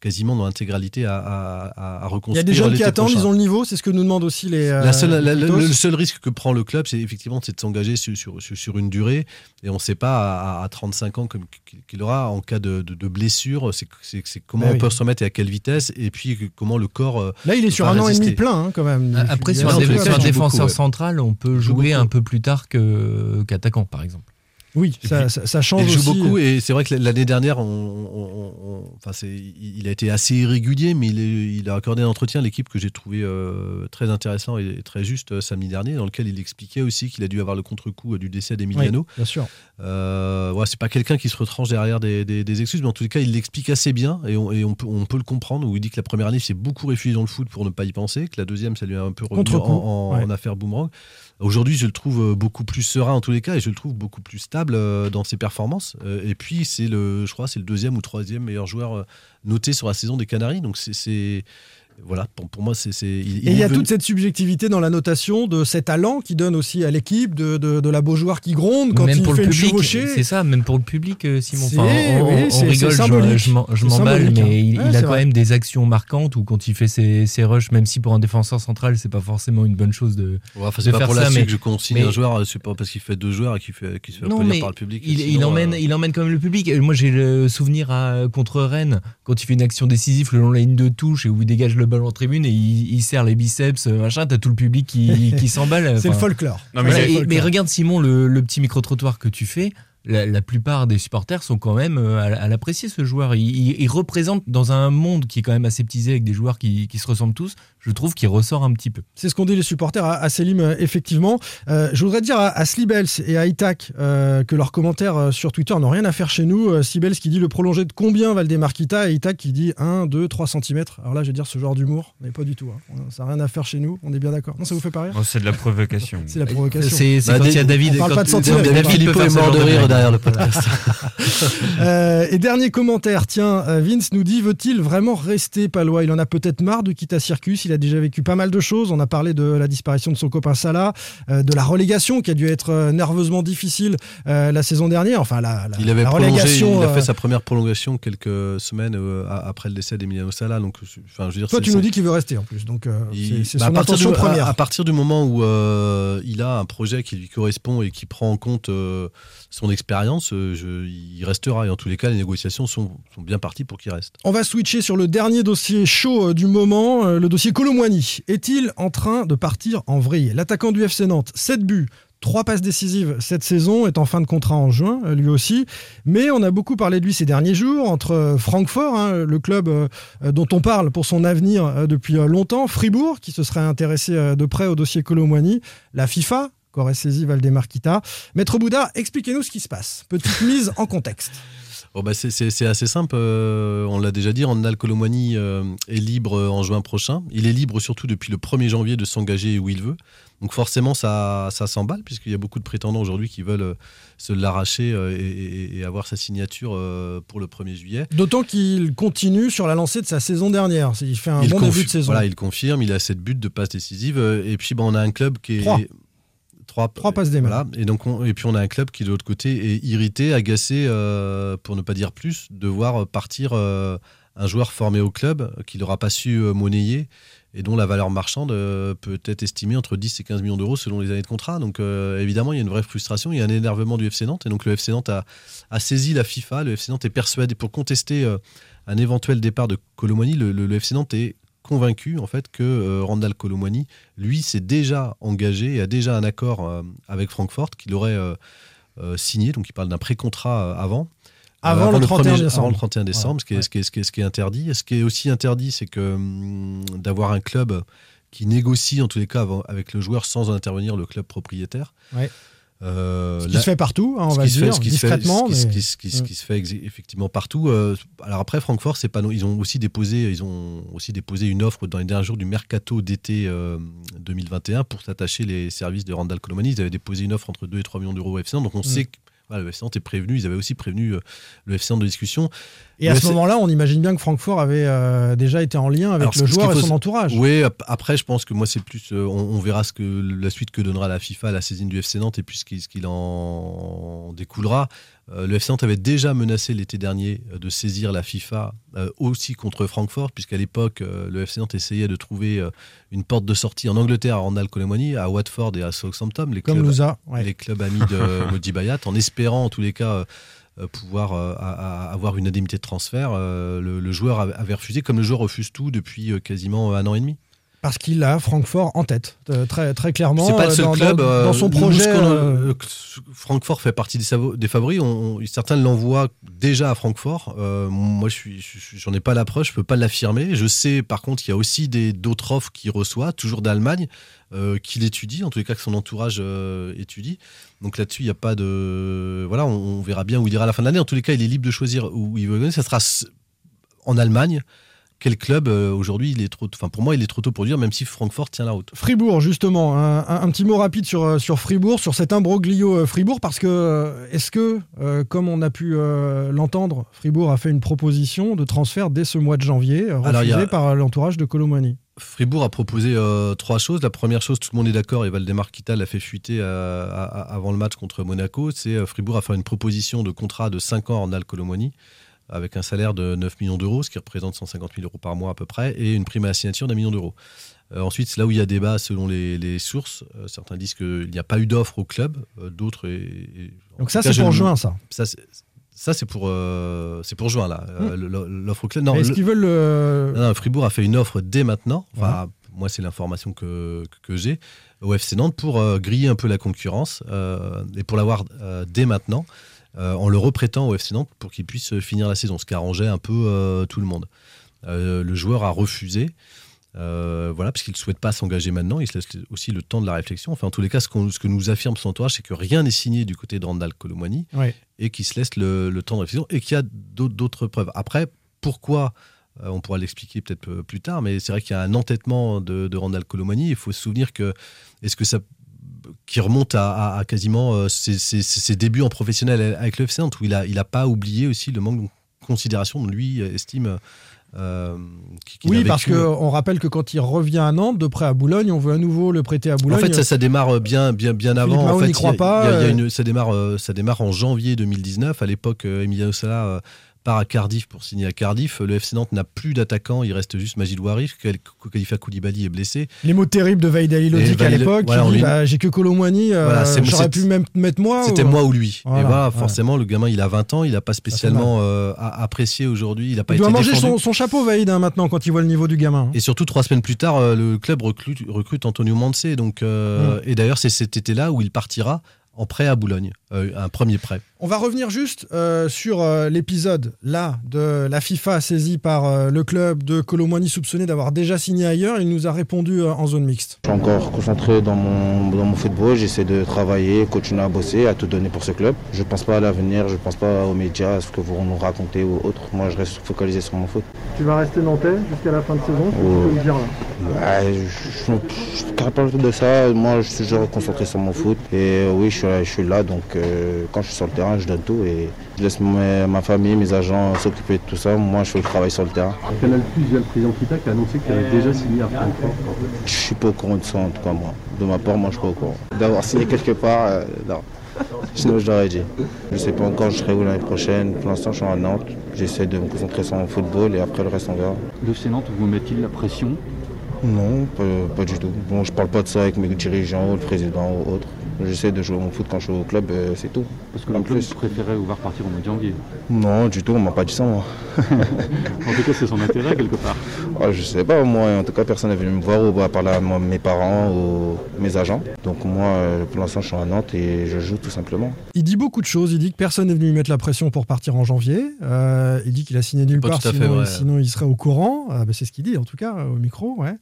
Speaker 9: quasiment dans l'intégralité à, à- à- à
Speaker 6: Il y
Speaker 9: reconstruire.
Speaker 6: a des jeunes qui attendent,
Speaker 9: prochain.
Speaker 6: ils ont le niveau, c'est ce que nous demandent aussi les.
Speaker 9: La seule- la-
Speaker 6: les
Speaker 9: le, seul risque que prend le club, c'est effectivement de s'engager sur, sur, sur- une durée. Et on ne sait pas à, à 35 ans comme qu'il aura en cas de, de- de blessure. C'est comment
Speaker 6: oui.
Speaker 9: peut se remettre et à quelle vitesse. Et puis comment le corps. euh,
Speaker 6: Là, il est sur un an et demi plein, hein, quand même.
Speaker 8: Après, sur un, défenseur
Speaker 9: beaucoup, ouais.
Speaker 8: central, on peut
Speaker 9: joue
Speaker 8: jouer un peu plus tard qu'attaquant, par exemple.
Speaker 6: Oui, ça,
Speaker 9: puis,
Speaker 6: ça- ça change
Speaker 9: il joue
Speaker 6: aussi.
Speaker 9: beaucoup et c'est vrai que l'année dernière, on, on- on- enfin il a été assez irrégulier, mais il, est- il a accordé un entretien à l'équipe que j'ai trouvé euh, très intéressant et très juste euh, samedi dernier, dans lequel il expliquait aussi qu'il a dû avoir le contre-coup euh, du décès d'Emiliano.
Speaker 6: Oui, bien sûr.
Speaker 9: Euh, ouais, c'est pas quelqu'un qui se retranche derrière des, des- des excuses, mais en tout cas, il l'explique assez bien et, on, et peut, on peut le comprendre. Où il dit que la première année, il s'est beaucoup réfugié dans le foot pour ne pas y penser, que la deuxième, ça lui a un peu revenu en,
Speaker 6: Contre-coup,
Speaker 9: en-
Speaker 6: ouais.
Speaker 9: en affaire boomerang. Aujourd'hui, je le trouve euh, beaucoup plus serein en tous les cas et je le trouve beaucoup plus stable euh, dans ses performances. Euh, Et puis, c'est le, je crois, c'est le deuxième ou troisième meilleur joueur noté sur la saison des Canaries. Donc, c'est voilà, pour, pour moi, c'est.
Speaker 6: Et il y a toute cette subjectivité dans la notation de cet talent qui donne aussi à l'équipe de, de, de la Beaujoire qui gronde quand
Speaker 8: même
Speaker 6: il
Speaker 8: pour
Speaker 6: fait
Speaker 8: le public,
Speaker 6: chevaucher.
Speaker 8: c'est ça, même pour le public, euh, Simon. Enfin, on,
Speaker 6: oui,
Speaker 8: on rigole, je- m'emballe, mais
Speaker 6: hein.
Speaker 8: il,
Speaker 6: Ouais,
Speaker 8: il a quand
Speaker 6: vrai.
Speaker 8: même des actions marquantes où quand il fait ses, ses rushs, même si pour un défenseur central, c'est pas forcément une bonne chose de,
Speaker 9: Ouais, enfin,
Speaker 8: de
Speaker 9: c'est pas
Speaker 8: faire
Speaker 9: pour
Speaker 8: ça.
Speaker 9: la
Speaker 8: mais-
Speaker 9: que je consigne
Speaker 8: mais-
Speaker 9: un joueur, euh, c'est pas parce qu'il fait deux joueurs et qu'il fait, qu'il se fait
Speaker 8: non, mais
Speaker 9: par le public.
Speaker 8: il,
Speaker 9: sinon,
Speaker 8: il emmène,
Speaker 9: euh,
Speaker 8: il emmène quand même le public. Et Moi, j'ai le souvenir contre Rennes, quand il fait une action décisive le long de la ligne de touche et où il dégage le ballon en tribune et il, il serre les biceps, euh, machin, t'as tout le public qui, qui s'emballe.
Speaker 6: C'est le folklore.
Speaker 7: Non, mais
Speaker 8: voilà, regarde, Simon, le, le petit micro-trottoir que tu fais. La, la plupart des supporters sont quand même euh, à, à l'apprécier ce joueur. Il, il- il représente dans un monde qui est quand même aseptisé avec des joueurs qui, qui se ressemblent tous. Je trouve qu'il ressort un petit peu.
Speaker 6: C'est ce qu'ont dit les supporters à, à Selim, euh, effectivement. Euh, je voudrais dire à, à Slibels et à Itak euh, que leurs commentaires euh, sur Twitter n'ont rien à faire chez nous. Euh, Slibels qui dit le prolongé de combien Valdemar Kita et Itak qui dit 1, 2, 3 cm. Alors là, je vais dire ce genre d'humour, mais pas du tout. hein. Ça n'a rien à faire chez nous, on est bien d'accord. Non, ça vous fait pas rire?
Speaker 7: Oh, c'est de la provocation.
Speaker 6: C'est la provocation.
Speaker 8: C'est
Speaker 9: Bah,
Speaker 8: quand il y a David.
Speaker 6: on parle
Speaker 8: quand-
Speaker 6: pas de centimètres,
Speaker 8: David faire
Speaker 9: est mort de rire derrière le podcast.
Speaker 6: Euh, et dernier commentaire, tiens, Vince nous dit veut-il vraiment rester palois? Il en a peut-être marre de quitter Circus. Il a déjà vécu pas mal de choses. On a parlé de la disparition de son copain Salah, euh, de la relégation qui a dû être euh, nerveusement difficile euh, la saison dernière. Enfin, la, la-
Speaker 9: Il avait
Speaker 6: la relégation.
Speaker 9: il a fait sa première prolongation quelques semaines a- après le décès d'Emiliano Sala. Donc, enfin, je veux dire,
Speaker 6: Toi, tu nous dis qu'il veut rester en plus. Donc, c'est
Speaker 9: bah,
Speaker 6: son intention première.
Speaker 9: À, partir du moment où il a un projet qui lui correspond et qui prend en compte son expérience, euh, il restera. Et en tous les cas, les négociations sont, bien parties pour qu'il reste.
Speaker 6: On va switcher sur le dernier dossier chaud euh, du moment, euh, le dossier Colomwani. Est-il en train de partir en vrille? L'attaquant du FC Nantes, 7 buts. Trois passes décisives cette saison, est en fin de contrat en juin, lui aussi. Mais on a beaucoup parlé de lui ces derniers jours, entre Francfort, hein, le club dont on parle pour son avenir depuis longtemps, Fribourg, qui se serait intéressé de près au dossier Colomwani, la FIFA, qu'aurait saisi Valdemar Kita. Maître Bouddha, expliquez-nous ce qui se passe. Petite mise en contexte.
Speaker 9: Bon, bah, c'est- assez simple. euh, on l'a déjà dit, Randall Colomwani euh, est libre euh, en juin prochain. Il est libre surtout depuis le 1er janvier de s'engager où il veut. Donc forcément, ça, ça s'emballe, puisqu'il y a beaucoup de prétendants aujourd'hui qui veulent euh, se l'arracher et, avoir sa signature pour le 1er juillet.
Speaker 6: D'autant qu'il continue sur la lancée de sa saison dernière. Il fait un bon début de saison.
Speaker 9: Voilà, il confirme, il a 7 buts de passes décisives. euh, Et puis, on a un club qui est.
Speaker 6: Trois,
Speaker 9: Trois
Speaker 6: passes des.
Speaker 9: Voilà. Et, donc on- et puis, on a un club qui, de l'autre côté, est irrité, agacé, euh, pour ne pas dire plus, de voir partir euh, un joueur formé au club qu'il n'aura pas su euh, monnayer et dont la valeur marchande euh, peut être estimée entre 10 et 15 millions d'euros selon les années de contrat. Donc euh, évidemment, il y a une vraie frustration, il y a un énervement du FC Nantes. Et donc le FC Nantes a, a saisi la FIFA. Le FC Nantes est persuadé, pour contester euh, un éventuel départ de Colomani, le, le- le FC Nantes est convaincu en fait que euh, Randall Colomani, lui, s'est déjà engagé et a déjà un accord euh, avec Francfort qu'il aurait euh, signé. Donc il parle d'un pré-contrat avant.
Speaker 6: Avant le 31
Speaker 9: premier-
Speaker 6: décembre.
Speaker 9: Avant le 31 décembre, ce, qui est, ce, qui est, ce, qui est, ce qui est interdit. Ce qui est aussi interdit, c'est que hum, d'avoir un club qui négocie, en tous les cas, avant- avec le joueur sans en intervenir le club propriétaire.
Speaker 6: Ouais.
Speaker 9: Euh,
Speaker 6: Ce qui
Speaker 9: là-
Speaker 6: se fait partout, hein, on va dire, discrètement.
Speaker 9: ce qui- se fait effectivement partout. Euh, alors après, Francfort, c'est pas non- ils ont aussi déposé, ils ont aussi déposé une offre dans les derniers jours du mercato d'été euh, 2021 pour s'attacher les services de Randall Colomani. Ils avaient déposé une offre entre 2 et 3 millions d'euros au FC. Donc on
Speaker 6: Mm.
Speaker 9: sait que voilà, le FC Nantes est prévenu. Ils avaient aussi prévenu euh, le FC Nantes de discussion.
Speaker 6: Et
Speaker 9: Le
Speaker 6: à ce moment-là, on imagine bien que Francfort avait euh, déjà été en lien avec
Speaker 9: alors,
Speaker 6: le joueur
Speaker 9: qu'il
Speaker 6: et
Speaker 9: faut-
Speaker 6: son entourage.
Speaker 9: Oui, ap- après, je pense que moi, c'est plus. euh, on, on verra ce que la suite que donnera la FIFA à la saisine du FC Nantes et puis ce qu'il en découlera. Euh, le FC Nantes avait déjà menacé l'été dernier euh, de saisir la FIFA euh, aussi contre Francfort, puisqu'à l'époque, euh, le FC Nantes essayait de trouver une porte de sortie en Angleterre à Randall Colomani, à Watford et à Southampton, les
Speaker 6: Comme
Speaker 9: clubs,
Speaker 6: Louza, ouais.
Speaker 9: les clubs amis de Modi Bayat, en espérant en tous les cas. pouvoir euh, à- à avoir une indemnité de transfert, euh, le, le joueur avait- refusé, comme le joueur refuse tout depuis quasiment un an et demi.
Speaker 6: Parce qu'il a Francfort en tête, euh, très, très clairement.
Speaker 9: C'est pas le
Speaker 6: euh,
Speaker 9: seul
Speaker 6: dans,
Speaker 9: club.
Speaker 6: Dans,
Speaker 9: euh,
Speaker 6: dans son
Speaker 9: nous,
Speaker 6: projet. euh,
Speaker 9: euh, Francfort fait partie des, des favoris. On- on- certains l'envoient déjà à Francfort. Euh, moi, je j'en ai pas l'approche, je peux pas l'affirmer. Je sais, par contre, qu'il y a aussi d'autres offres qu'il reçoit, toujours d'Allemagne, euh, qu'il étudie, en tous les cas que son entourage euh, étudie. Donc là-dessus, il n'y a pas de. Voilà, on, on verra bien où il ira à la fin de l'année. En tous les cas, il est libre de choisir où il veut aller. Ça sera en Allemagne. Quel club euh, aujourd'hui il est trop. Enfin, pour moi, il est trop tôt pour dire, même si Francfort tient la route.
Speaker 6: Fribourg, justement, un, un- un petit mot rapide sur, euh, sur Fribourg, sur cet imbroglio euh, Fribourg, parce que est-ce que, euh, comme on a pu l'entendre, Fribourg a fait une proposition de transfert dès ce mois de janvier, refusée
Speaker 9: a-
Speaker 6: par l'entourage de Colomani?
Speaker 9: Fribourg a proposé trois choses. La première chose, tout le monde est d'accord, et Valdemar Kita l'a fait fuiter à- à- avant le match contre Monaco, c'est Fribourg a fait une proposition de contrat de 5 ans en Al Colomoni, avec un salaire de 9 millions d'euros, ce qui représente 150 000 euros par mois à peu près, et une prime à la signature d'un million d'euros. Euh, ensuite, là où il y a débat selon les, les sources. Euh, certains disent qu'il n'y a pas eu d'offre au club, euh, d'autres.
Speaker 6: Donc ça, c'est pour juin, ça.
Speaker 9: Ça, c'est- ça, c'est pour, euh, c'est pour juin, là. Euh, le- L'offre au club.
Speaker 6: Est-ce
Speaker 9: le-
Speaker 6: qu'ils veulent le.
Speaker 9: non, non, Fribourg a fait une offre dès maintenant. Enfin, moi, c'est l'information que, que, que j'ai au FC Nantes pour euh, griller un peu la concurrence euh, et pour l'avoir dès maintenant euh, en le reprêtant au FC Nantes pour qu'il puisse finir la saison, ce qui arrangeait un peu euh, tout le monde. Euh, le joueur a refusé. voilà, parce qu'il ne souhaite pas s'engager maintenant, il se laisse aussi le temps de la réflexion. Enfin, en tous les cas, ce, que nous affirme son entourage, c'est que rien n'est signé du côté de Randall Colomwani
Speaker 6: Ouais.
Speaker 9: et qu'il se laisse le, le temps de réflexion et qu'il y a d'autres preuves. Après, pourquoi on pourra l'expliquer peut-être plus tard, mais c'est vrai qu'il y a un entêtement de, de Randall Colomani. Il faut se souvenir que est-ce que ça qui remonte à, à- à quasiment euh, ses, ses- ses débuts en professionnel avec le FC Nantes, où il a, il a pas oublié aussi le manque de considération dont lui euh, estime euh, qu'il
Speaker 6: Oui,
Speaker 9: a
Speaker 6: parce qu'on rappelle que quand il revient à Nantes, de près à Boulogne, on veut à nouveau le prêter à Boulogne.
Speaker 9: En fait, ça, ça démarre bien, bien, bien
Speaker 6: Philippe
Speaker 9: avant.
Speaker 6: Mahon
Speaker 9: en fait,
Speaker 6: n'y croit
Speaker 9: il y a-
Speaker 6: pas,
Speaker 9: il y a- il y a
Speaker 6: euh.
Speaker 9: une- ça, démarre, euh, ça démarre en janvier 2019. À l'époque, euh, Emiliano Sala euh, part à Cardiff pour signer à Cardiff. Le FC Nantes n'a plus d'attaquant. Il reste juste Majid. Khal- Khalifa Koulibaly est blessé.
Speaker 6: Les mots terribles de Vaïd
Speaker 9: Et
Speaker 6: Alilovic à l'époque,
Speaker 9: voilà, lui-
Speaker 6: bah, j'ai que Colomwani, euh,
Speaker 9: Voilà,
Speaker 6: j'aurais pu même mettre moi.
Speaker 9: C'était
Speaker 6: ou-
Speaker 9: moi ou lui.
Speaker 6: Voilà,
Speaker 9: et voilà,
Speaker 6: ouais.
Speaker 9: forcément, le gamin, il a 20 ans. Il n'a pas spécialement euh, apprécié aujourd'hui. Il a pas
Speaker 6: Il
Speaker 9: été
Speaker 6: doit manger son, son chapeau, Vaïd, hein, maintenant, quand il voit le niveau du gamin. hein.
Speaker 9: Et surtout, trois semaines plus tard, euh, le club recrute, recrute Antonio Mansé. Donc, euh, Et d'ailleurs, c'est cet été-là où il partira en prêt à Boulogne. Un premier prêt.
Speaker 6: On va revenir juste euh, sur euh, l'épisode là de la FIFA saisie par euh, le club de Colomwani soupçonné d'avoir déjà signé ailleurs. Il nous a répondu euh, en zone mixte.
Speaker 20: Je suis encore concentré dans mon, dans mon football, j'essaie de travailler, continuer à bosser, à tout donner pour ce club. Je ne pense pas à l'avenir, je ne pense pas aux médias, à ce que vous nous racontez ou autre. Moi, je reste focalisé sur mon foot.
Speaker 3: Tu vas rester nantais jusqu'à la fin de saison, peux me dire là.
Speaker 20: Ouais, je ne parle pas de ça, moi je suis toujours concentré sur mon foot. Et oui, je suis, là- je suis là, donc euh, quand je suis sur le terrain, je donne tout et je laisse ma, ma famille, mes agents s'occuper de tout ça. Moi, je fais le travail sur le terrain.
Speaker 21: Canal Plus, il y a le président Kita qui a annoncé qu'il avait déjà signé à Francfort.
Speaker 20: Je suis pas au courant de ça en tout cas, moi. De ma part, moi, je suis pas au courant. D'avoir signé quelque part, euh, non. Sinon, je l'aurais dit. Je sais pas encore, je serai où l'année prochaine. Pour l'instant, je suis à Nantes. J'essaie de me concentrer sur mon football et après, le reste, on verra.
Speaker 21: Le FC Nantes vous met-il la pression?
Speaker 20: Non, pas, pas du tout. Bon, je parle pas de ça avec mes dirigeants, le président ou autre. J'essaie de jouer mon foot quand je suis au club, euh, c'est tout.
Speaker 21: Parce que
Speaker 20: En
Speaker 21: le club
Speaker 20: plus.
Speaker 21: préférait vous voir partir au mois de janvier.
Speaker 20: Non, du tout, on m'a pas dit ça, moi.
Speaker 21: En tout cas, c'est son intérêt quelque part.
Speaker 20: Ah, je sais pas, moi, en tout cas, personne n'est venu me voir ou à parler à moi- mes parents ou mes agents. Donc, moi, euh, pour l'instant, je suis à Nantes et je joue tout simplement.
Speaker 6: Il dit beaucoup de choses. Il dit que personne n'est venu lui mettre la pression pour partir en janvier. Euh, il dit qu'il a signé nulle part,
Speaker 9: fait
Speaker 6: sinon, sinon il serait au courant. Ah, bah, c'est ce qu'il dit, en tout cas, au micro. Ouais.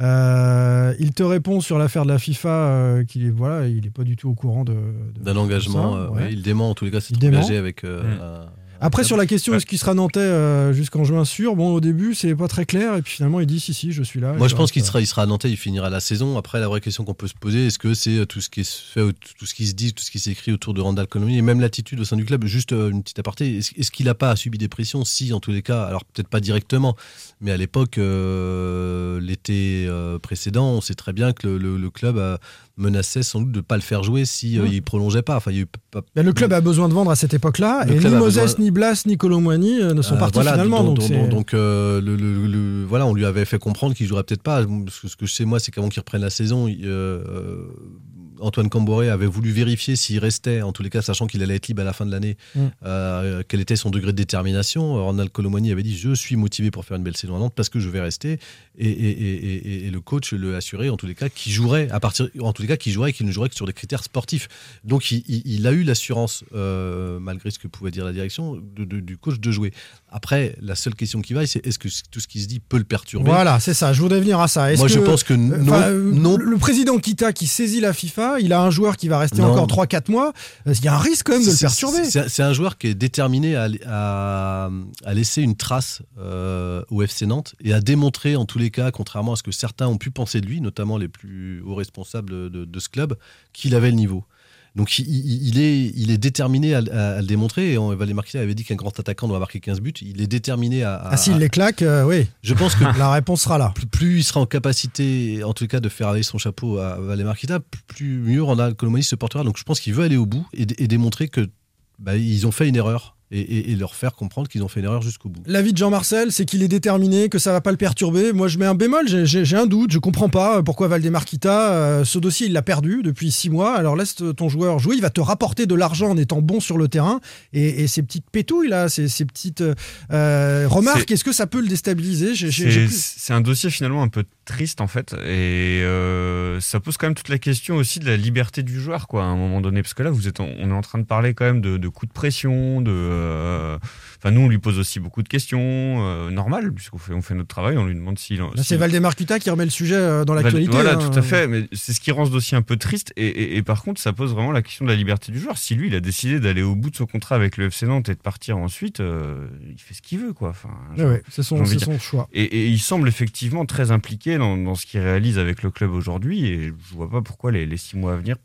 Speaker 6: Euh, il te répond sur l'affaire de la FIFA euh, qu'il est voilà, il est pas du tout au courant de,
Speaker 9: D'un engagement.
Speaker 6: ça,
Speaker 9: euh,
Speaker 6: ouais.
Speaker 9: il dément en tous les cas,
Speaker 6: dément.
Speaker 9: engagé avec. euh,
Speaker 6: Mm. Après, sur la question est-ce qu'il sera nantais euh, jusqu'en juin sûr? Bon, au début, c'est pas très clair, et puis finalement, il dit si, si, je suis là.
Speaker 9: Moi, je pense qu'il sera, il sera à Nantais, il finira la saison. Après, la vraie question qu'on peut se poser, est-ce que c'est tout ce qui se fait, tout ce qui se dit, tout ce qui s'écrit autour de Randall Colomini et même l'attitude au sein du club? Juste une petite aparté, est-ce est-ce qu'il n'a pas subi des pressions? Si, en tous les cas, alors peut-être pas directement, mais à l'époque, euh, l'été euh, précédent, on sait très bien que le, le- le club euh, menaçait sans doute de ne pas le faire jouer si euh,
Speaker 6: Mm.
Speaker 9: il prolongeait pas. Enfin, il y a eu pas-
Speaker 6: le club a besoin de vendre à cette époque-là, et ni Moses,
Speaker 9: besoin-
Speaker 6: ni Blas, ni Colomwani euh, ne sont partis
Speaker 9: voilà,
Speaker 6: finalement.
Speaker 9: donc,
Speaker 6: Donc,
Speaker 9: donc,
Speaker 6: c'est-
Speaker 9: donc, le, le- le- voilà, on lui avait fait comprendre qu'il jouerait peut-être pas. Ce que, je sais moi, c'est qu'avant qu'il reprenne la saison, il, Antoine Camboré avait voulu vérifier s'il restait, en tous les cas, sachant qu'il allait être libre à la fin de l'année,
Speaker 6: Mm.
Speaker 9: euh, quel était son degré de détermination. Ronald Colomani avait dit Je suis motivé pour faire une belle saison à Nantes parce que je vais rester. Et, et- et- et- et le coach le assurait, en tous les cas, qu'il jouerait, à partir, en tous les cas, qu'il jouerait et qu'il ne jouerait que sur des critères sportifs. Donc, il, il- il a eu l'assurance, euh, malgré ce que pouvait dire la direction, de- de- du coach de jouer. Après, la seule question qui vaille, c'est est-ce que tout ce qui se dit peut le perturber?
Speaker 6: Voilà, c'est ça. Je voudrais venir à ça.
Speaker 9: Moi, je pense que
Speaker 6: euh,
Speaker 9: non-
Speaker 6: enfin,
Speaker 9: non.
Speaker 6: Le président Kita qui saisit la FIFA là. Il a un joueur qui va rester
Speaker 9: Non.
Speaker 6: encore 3-4 mois. Euh, Il y a un risque quand même de le perturber.
Speaker 9: C'est un joueur qui est déterminé à, à- à laisser une trace euh, au FC Nantes et à démontrer, en tous les cas, contrairement à ce que certains ont pu penser de lui, notamment les plus hauts responsables de, de ce club, qu'il avait le niveau. Donc il, est, il est déterminé à, à- à le démontrer. Et on, Valérie Marquis avait dit qu'un grand attaquant doit marquer 15 buts. Il est déterminé à. à-
Speaker 6: Ah, s'il les claque, euh, oui.
Speaker 9: Je pense que
Speaker 6: la réponse sera là.
Speaker 9: plus, plus il sera en capacité, en tout cas, de faire aller son chapeau à Valé Marquita, plus mieux Ronald Colomani se portera. Donc je pense qu'il veut aller au bout et, et démontrer que bah, ils ont fait une erreur et, et- et leur faire comprendre qu'ils ont fait une erreur jusqu'au bout.
Speaker 6: L'avis de Jean-Marcel, c'est qu'il est déterminé, que ça va pas le perturber. Moi, je mets un bémol, j'ai- un doute, je comprends pas pourquoi Valdemarquita, euh, ce dossier, il l'a perdu depuis six mois. Alors laisse ton joueur jouer, il va te rapporter de l'argent en étant bon sur le terrain. Et, et ces petites pétouilles là, ces, ces petites euh, remarques,
Speaker 7: C'est-
Speaker 6: est-ce que ça peut le déstabiliser?
Speaker 7: C'est un dossier finalement un peu triste en fait. Et euh, ça pose quand même toute la question aussi de la liberté du joueur quoi à un moment donné. Parce que là vous êtes on est en train de parler quand même de, de coups de pression de euh, enfin nous on lui pose aussi beaucoup de questions euh, normal puisqu'on fait on fait notre travail on lui demande s'il
Speaker 6: Là, c'est Valdemarquita qui remet le sujet euh, dans l'actualité.
Speaker 7: Voilà,
Speaker 6: hein.
Speaker 7: tout à fait. Mais c'est ce qui rend ce dossier un peu triste. Et, et- et par contre, ça pose vraiment la question de la liberté du joueur. Si lui, il a décidé d'aller au bout de son contrat avec le FC Nantes et de partir ensuite, euh, il fait ce qu'il veut, quoi. Enfin,
Speaker 6: Ouais, ouais, c'est son- choix.
Speaker 7: Et, et il semble effectivement très impliqué dans, dans ce qu'il réalise avec le club aujourd'hui. Et je vois pas pourquoi les, les six mois à venir.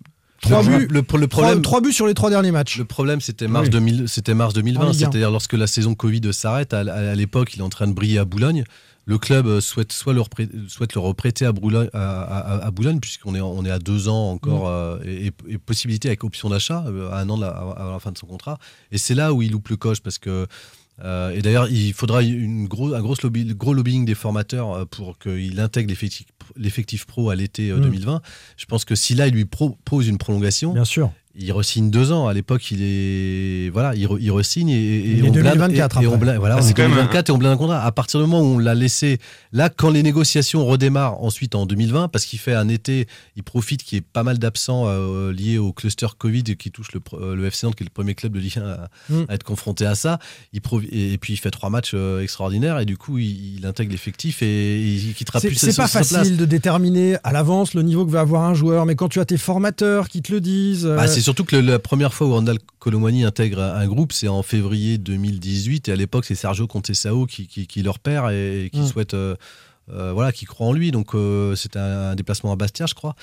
Speaker 6: Trois buts,
Speaker 9: le, problème,
Speaker 6: trois buts sur les trois derniers matchs.
Speaker 9: Le problème, c'était mars,
Speaker 6: Oui.
Speaker 9: 2000 c'était mars
Speaker 6: En
Speaker 9: 2020,
Speaker 6: Ligue un.
Speaker 9: c'est-à-dire lorsque la saison Covid s'arrête. À, à- à l'époque, il est en train de briller à Boulogne. Le club euh, souhaite soit le, reprê- souhaite le reprêter à, Boulogne, à, à- à Boulogne, puisqu'on est, on est à deux ans encore,
Speaker 6: Mm.
Speaker 9: euh, et, et possibilité avec option d'achat euh, à un an de la, à la fin de son contrat. Et c'est là où il loupe le coche, parce que. Euh, et d'ailleurs, il faudra une gros, un gros, lobby, gros lobbying des formateurs euh, pour qu'il intègre l'effectif, l'effectif pro à l'été euh,
Speaker 6: Mm.
Speaker 9: 2020. Je pense que si là, il lui propose une prolongation,
Speaker 6: Bien sûr.
Speaker 9: Il resigne deux ans. À l'époque, il est voilà, il, re- il resigne et, et
Speaker 6: Il est
Speaker 9: on blinde-
Speaker 6: 2024
Speaker 9: et, et on voilà,
Speaker 7: Ah,
Speaker 9: on
Speaker 7: c'est
Speaker 9: est
Speaker 7: quand même
Speaker 9: 2024 et on blinde un contrat. À partir du moment où on l'a laissé, là, quand les négociations redémarrent ensuite en 2020, parce qu'il fait un été, il profite qu'il y ait pas mal d'absents euh, liés au cluster Covid qui touche le, euh, le FC Nantes, qui est le premier club de Ligue 1 à,
Speaker 6: Mm.
Speaker 9: à être confronté à ça. Il et, et puis il fait trois matchs euh, extraordinaires et du coup, il, il intègre l'effectif et il quittera
Speaker 6: C'est
Speaker 9: plus
Speaker 6: c'est
Speaker 9: sa-
Speaker 6: pas
Speaker 9: sa- sa place.
Speaker 6: facile de déterminer à l'avance le niveau que va avoir un joueur, mais quand tu as tes formateurs qui te le disent. euh,
Speaker 9: Bah, c'est surtout que le- la première fois où Randall Colomani intègre un groupe, c'est en février 2018. Et à l'époque, c'est Sergio Contessao qui, qui, qui leur perd et qui
Speaker 6: Mm.
Speaker 9: souhaite. euh, euh, voilà, qui croit en lui. Donc, euh, c'était un, un déplacement à Bastia, je crois.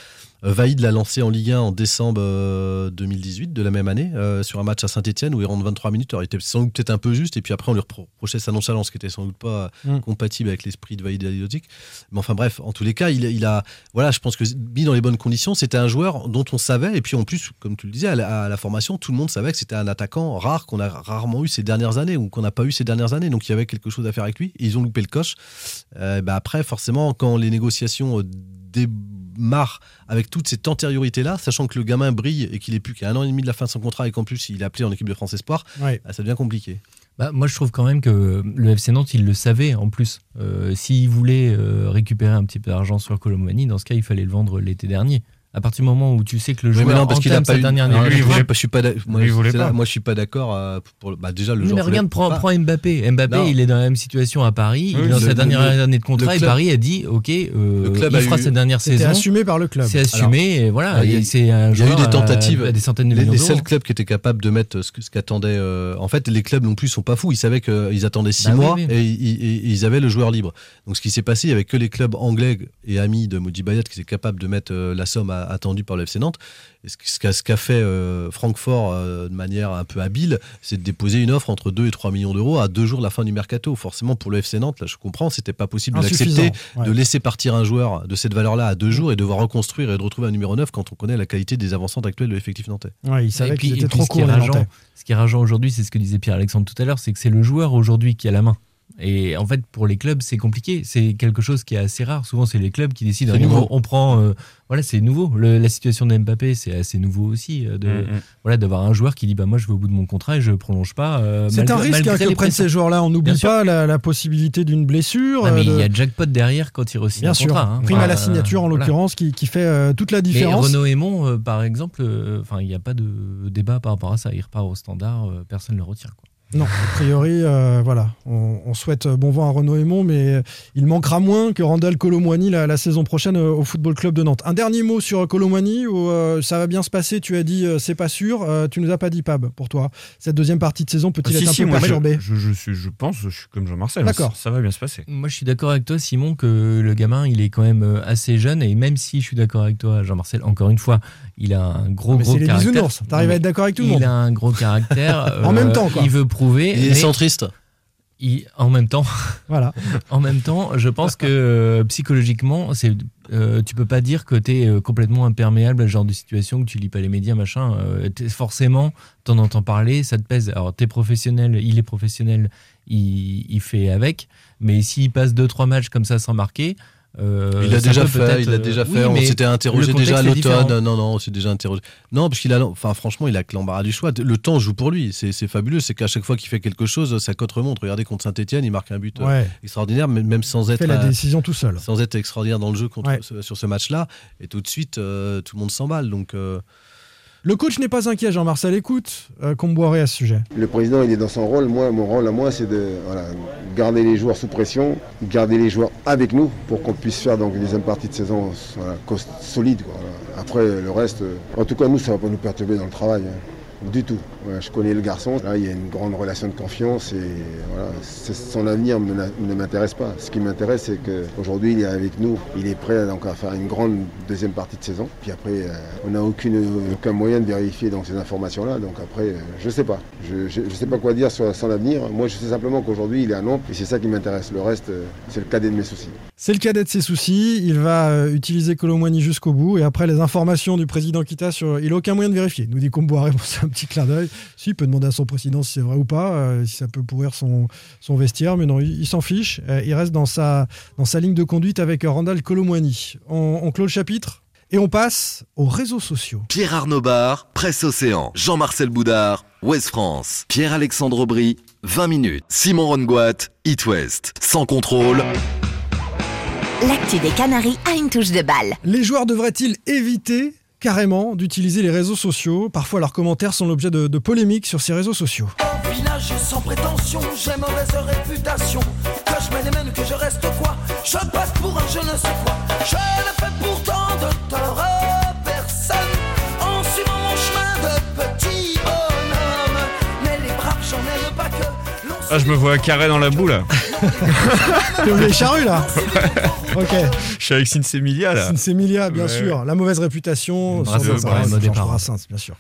Speaker 9: Euh, Vaïd l'a lancé en Ligue 1 en décembre euh, 2018, de la même année, euh, sur un match à Saint-Etienne où il rentre 23 minutes. Alors, il était sans doute peut-être un peu juste. Et puis après, on lui reprochait sa nonchalance, qui était sans doute pas
Speaker 6: Mm.
Speaker 9: compatible avec l'esprit de Vaïd Halilhodžić. Mais enfin, bref, en tous les cas, il, il a. Voilà, je pense que mis dans les bonnes conditions, c'était un joueur dont on savait. Et puis en plus, comme tu le disais, à la, à la formation, tout le monde savait que c'était un attaquant rare qu'on a rarement eu ces dernières années ou qu'on n'a pas eu ces dernières années. Donc il y avait quelque chose à faire avec lui. Et ils ont loupé le coche. Euh, bah, après, forcément, quand les négociations euh, démarrent avec toute cette antériorité-là, sachant que le gamin brille et qu'il est plus qu'à un an et demi de la fin de son contrat et qu'en plus il est appelé en équipe de France Espoir,
Speaker 6: Ouais.
Speaker 9: bah, ça devient compliqué.
Speaker 8: Bah, moi, je trouve quand même que le FC Nantes, il le savait en plus. Euh, S'il voulait euh, récupérer un petit peu d'argent sur Colomani, dans ce cas, il fallait le vendre l'été dernier. À partir du moment où tu sais que le
Speaker 9: Oui,
Speaker 8: joueur
Speaker 9: mais non, parce qu'il a pas
Speaker 8: sa
Speaker 9: eu-
Speaker 8: dernière année
Speaker 9: lui,
Speaker 8: contrat,
Speaker 9: pas, je suis pas moi,
Speaker 7: Lui,
Speaker 9: c'est là-
Speaker 7: pas.
Speaker 9: moi, je suis pas d'accord. euh, pour, bah, déjà, le
Speaker 8: Oui,
Speaker 9: joueur
Speaker 8: mais regarde, prends,
Speaker 9: pas.
Speaker 8: prends Mbappé. Mbappé,
Speaker 9: Non.
Speaker 8: il est dans la même situation à Paris.
Speaker 9: Oui,
Speaker 8: il est dans
Speaker 9: le-
Speaker 8: sa dernière
Speaker 9: le-
Speaker 8: année de contrat et
Speaker 9: club-
Speaker 8: Paris a dit Ok, euh,
Speaker 9: Le club
Speaker 8: il fera
Speaker 9: eu-
Speaker 8: sa dernière saison.
Speaker 6: assumé par le club.
Speaker 8: C'est assumé et voilà.
Speaker 9: Alors, il y a-
Speaker 8: et c'est un
Speaker 9: Il y a eu des
Speaker 8: à-
Speaker 9: tentatives.
Speaker 8: à des centaines de
Speaker 9: les,
Speaker 8: millions
Speaker 9: les seuls clubs qui étaient capables de mettre ce, qu'attendaient. euh, en fait, les clubs non plus sont pas fous. Ils savaient qu'ils attendaient six
Speaker 8: Bah
Speaker 9: mois. Et, ils- avaient le joueur libre. Donc, ce qui s'est passé, il y avait que les clubs anglais et amis de Modi Bayat qui étaient capables de mettre la somme à- attendue par le FC Nantes. Et ce, qu'a fait euh, Francfort euh, de manière un peu habile, c'est de déposer une offre entre 2 et 3 millions d'euros à deux jours de la fin du mercato. Forcément, pour le FC Nantes, là, je comprends, c'était pas possible
Speaker 6: ouais.
Speaker 9: de laisser partir un joueur de cette valeur-là à deux jours et devoir reconstruire et de retrouver un numéro 9 quand on connaît la qualité des avancantes actuelles de l'effectif nantais.
Speaker 6: Ouais, il savait étaient
Speaker 8: puis
Speaker 6: trop
Speaker 8: ce qui est
Speaker 6: courts, les
Speaker 8: rageant,
Speaker 6: Nantais.
Speaker 8: Ce qui est rageant aujourd'hui, c'est ce que disait Pierre-Alexandre tout à l'heure, c'est que c'est le joueur aujourd'hui qui a la main. Et en fait, pour les clubs, c'est compliqué. C'est quelque chose qui est assez rare. Souvent, c'est les clubs qui décident.
Speaker 9: C'est
Speaker 8: Allez,
Speaker 9: nouveau.
Speaker 8: On, on prend. euh, voilà, c'est nouveau. Le- la situation de Mbappé, c'est assez nouveau aussi. euh, De,
Speaker 7: Mhm.
Speaker 8: Voilà, d'avoir un joueur qui dit bah moi, je vais au bout de mon contrat et je prolonge pas. euh,
Speaker 6: C'est un risque hein, que prennent ces joueurs-là. On n'oublie pas la, la possibilité d'une blessure.
Speaker 8: Ah, mais il y a jackpot derrière quand il re-signe
Speaker 6: Bien
Speaker 8: un
Speaker 6: sûr,
Speaker 8: contrat. hein.
Speaker 6: prime à la signature en
Speaker 8: voilà.
Speaker 6: l'occurrence qui, qui fait toute la
Speaker 8: Mais
Speaker 6: différence.
Speaker 8: Renaud Aymon, par exemple, enfin, il n'y a pas de débat par rapport à ça. Il repart au standard, personne ne le retire. Quoi.
Speaker 6: Non, a priori, euh, voilà. On, on souhaite bon vent à Renaud Aymon, mais il manquera moins que Randall Colomwani la, la saison prochaine euh, au Football Club de Nantes. Un dernier mot sur Colomwani, où euh, ça va bien se passer, tu as dit euh, c'est pas sûr, euh, tu nous as pas dit Pab pour toi. Cette deuxième partie de saison peut-il
Speaker 7: Ah,
Speaker 6: être
Speaker 7: si,
Speaker 6: un
Speaker 7: si,
Speaker 6: peu
Speaker 7: moi, je,
Speaker 6: perturbé
Speaker 7: je, je suis, je pense, je suis comme Jean-Marcel.
Speaker 6: D'accord.
Speaker 7: Ça, ça va bien se passer.
Speaker 8: Moi, je suis d'accord avec toi, Simon, que le gamin, il est quand même euh, assez jeune. Et même si je suis d'accord avec toi, Jean-Marcel, encore une fois, il a un gros,
Speaker 6: Mais
Speaker 8: gros
Speaker 6: c'est les
Speaker 8: caractère.
Speaker 6: bisounours, t'arrives à être d'accord avec tout le monde.
Speaker 8: Il a un gros caractère.
Speaker 6: En
Speaker 8: euh,
Speaker 6: même temps, quoi.
Speaker 8: Il veut
Speaker 9: Il est centriste.
Speaker 8: il- en même temps.
Speaker 6: Voilà.
Speaker 8: en même temps, je pense que euh, psychologiquement, c'est, euh, tu peux pas dire que tu es complètement imperméable à ce genre de situation, que tu lis pas les médias, machin. Euh, forcément, t'en entends parler, ça te pèse. Alors, t'es professionnel, il est professionnel, il, il fait avec. Mais s'il passe 2-3 matchs comme ça sans marquer. Euh,
Speaker 9: il a
Speaker 8: ça
Speaker 9: déjà fait, il a
Speaker 8: euh,
Speaker 9: déjà
Speaker 8: oui,
Speaker 9: fait. on s'était interrogé déjà à l'automne. Non, non, on s'est déjà interrogé. Non, parce qu'il a, enfin, franchement, il a que l'embarras du choix. Le temps joue pour lui. C'est fabuleux. C'est qu'à chaque fois qu'il fait quelque chose, sa cote remonte. Regardez contre Saint-Etienne, il marque un but euh,
Speaker 6: Ouais.
Speaker 9: extraordinaire, mais même sans
Speaker 6: Il
Speaker 9: être
Speaker 6: fait la
Speaker 9: euh,
Speaker 6: décision tout seul.
Speaker 9: sans être extraordinaire dans le jeu contre,
Speaker 6: Ouais.
Speaker 9: sur ce match-là. Et tout de suite, euh, tout le monde s'emballe. Donc, euh,
Speaker 6: Le coach n'est pas inquiet, Jean-Marcel. Écoute, euh, Comboiré à ce sujet.
Speaker 12: Le président, il est dans son rôle. Moi, mon rôle à moi, c'est de garder les joueurs sous pression, garder les joueurs avec nous pour qu'on puisse faire donc une deuxième partie de saison solide. Après, le reste, euh, en tout cas, nous, ça va pas nous perturber dans le travail. hein. Du tout. Je connais le garçon. Là, il y a une grande relation de confiance et voilà, son avenir ne m'intéresse pas. Ce qui m'intéresse, c'est qu'aujourd'hui, il est avec nous. Il est prêt donc, à faire une grande deuxième partie de saison. Puis après, euh, on n'a aucun moyen de vérifier donc, ces informations-là. Donc après, euh, je ne sais pas. Je ne sais pas quoi dire sur son avenir. Moi, je sais simplement qu'aujourd'hui, il est à Nantes et c'est ça qui m'intéresse. Le reste, euh, c'est le cadet de mes soucis.
Speaker 6: C'est le cadet de ses soucis. Il va utiliser Colomboigny jusqu'au bout. Et après, les informations du président Kita sur. Il n'a aucun moyen de vérifier. Nous dit Comboiré. C'est un petit clin d'œil. Si, il peut demander à son président si c'est vrai ou pas, euh, si ça peut pourrir son, son vestiaire. Mais non, il, il s'en fiche. Euh, il reste dans sa, dans sa ligne de conduite avec euh, Randall. On, on clôt le chapitre et on passe aux réseaux sociaux.
Speaker 2: Pierre Arnaud Bar, Presse Océan. Jean-Marcel Boudard, Ouest France. Pierre-Alexandre Aubry, 20 minutes. Simon Rongoat, It West. Sans contrôle.
Speaker 10: L'actu des Canaries a une touche de balle.
Speaker 6: Les joueurs devraient-ils éviter carrément d'utiliser les réseaux sociaux Parfois, leurs commentaires sont l'objet de, de polémiques sur ces réseaux sociaux.
Speaker 22: Village sans prétention, j'ai mauvaise réputation. Que je mène et mène, que je reste quoi? Je passe pour un je ne sais quoi. Je ne fais pourtant de tort à personne. En suivant mon chemin de petit bonhomme. Mais les braves, j'en aime pas que.
Speaker 7: Ah, je me vois carré dans la boue là.
Speaker 6: T'es vieille charrue là Ok.
Speaker 7: Je suis avec Sinsemilia là.
Speaker 6: Sinsemilia, bien
Speaker 7: Ouais.
Speaker 6: sûr. La mauvaise réputation.
Speaker 7: Brassens. Brassens,
Speaker 6: bien sûr.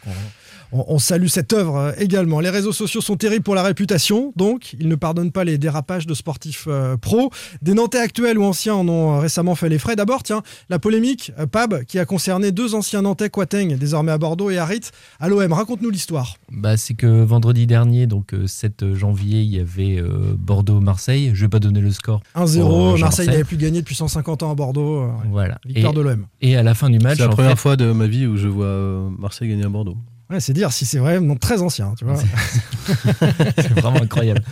Speaker 6: On, on salue cette œuvre euh, également. Les réseaux sociaux sont terribles pour la réputation, donc ils ne pardonnent pas les dérapages de sportifs euh, pros. Des Nantais actuels ou anciens en ont euh, récemment fait les frais. D'abord, tiens, la polémique euh, Pab qui a concerné deux anciens Nantais, Quateng, désormais à Bordeaux, et Harit à l'OM. Raconte-nous l'histoire.
Speaker 8: Bah, c'est que vendredi dernier, donc euh, 7 janvier, il y avait euh, Bordeaux-Marseille. Je vais pas donner le score.
Speaker 6: 1-0,
Speaker 8: pour, euh,
Speaker 6: Marseille n'avait plus gagné depuis 150 ans à Bordeaux. euh, ouais.
Speaker 8: Voilà.
Speaker 6: Victoire
Speaker 8: Et-
Speaker 6: de l'OM.
Speaker 8: Et à la fin du match,
Speaker 9: c'est la première
Speaker 8: fait-
Speaker 9: fois de ma vie où je vois Marseille gagner à Bordeaux.
Speaker 6: Ouais, c'est dire si c'est vraiment très ancien, tu vois.
Speaker 8: c'est vraiment incroyable.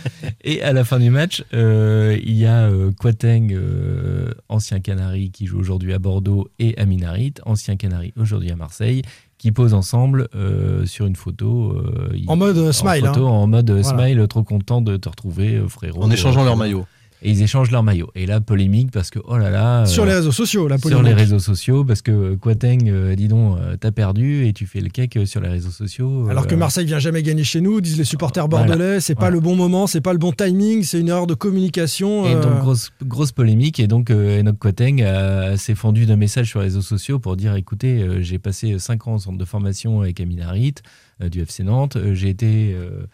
Speaker 8: Et à la fin du match, euh, il y a euh, Quateng, euh, ancien Canari, qui joue aujourd'hui à Bordeaux, et Amin Harit, ancien Canari, aujourd'hui à Marseille, qui posent ensemble euh, sur une photo. euh,
Speaker 6: En mode, smile,
Speaker 8: photo,
Speaker 6: hein.
Speaker 8: En mode
Speaker 6: Voilà.
Speaker 8: smile, trop content de te retrouver, frérot.
Speaker 9: En échangeant
Speaker 8: Euh,
Speaker 9: leur maillot.
Speaker 8: Et ils échangent leur maillot. Et là, polémique parce que, oh là là.
Speaker 6: Sur
Speaker 8: euh,
Speaker 6: les réseaux sociaux, la
Speaker 8: Sur
Speaker 6: polémique.
Speaker 8: les réseaux sociaux, parce que Quateng, euh, dis donc, euh, t'as perdu et tu fais le cake euh, sur les réseaux sociaux.
Speaker 6: Alors que
Speaker 8: euh,
Speaker 6: Marseille vient jamais gagner chez nous, disent les supporters
Speaker 8: Voilà.
Speaker 6: bordelais, c'est pas
Speaker 8: Voilà.
Speaker 6: le bon moment, c'est pas le bon timing, c'est une erreur de communication.
Speaker 8: Et
Speaker 6: euh,
Speaker 8: donc, grosse, grosse polémique. Et donc, euh, Enoch Quateng s'est fendu d'un message sur les réseaux sociaux pour dire écoutez, euh, j'ai passé 5 ans en centre de formation avec Amin Harit euh, du FC Nantes. Euh, j'ai été euh, euh,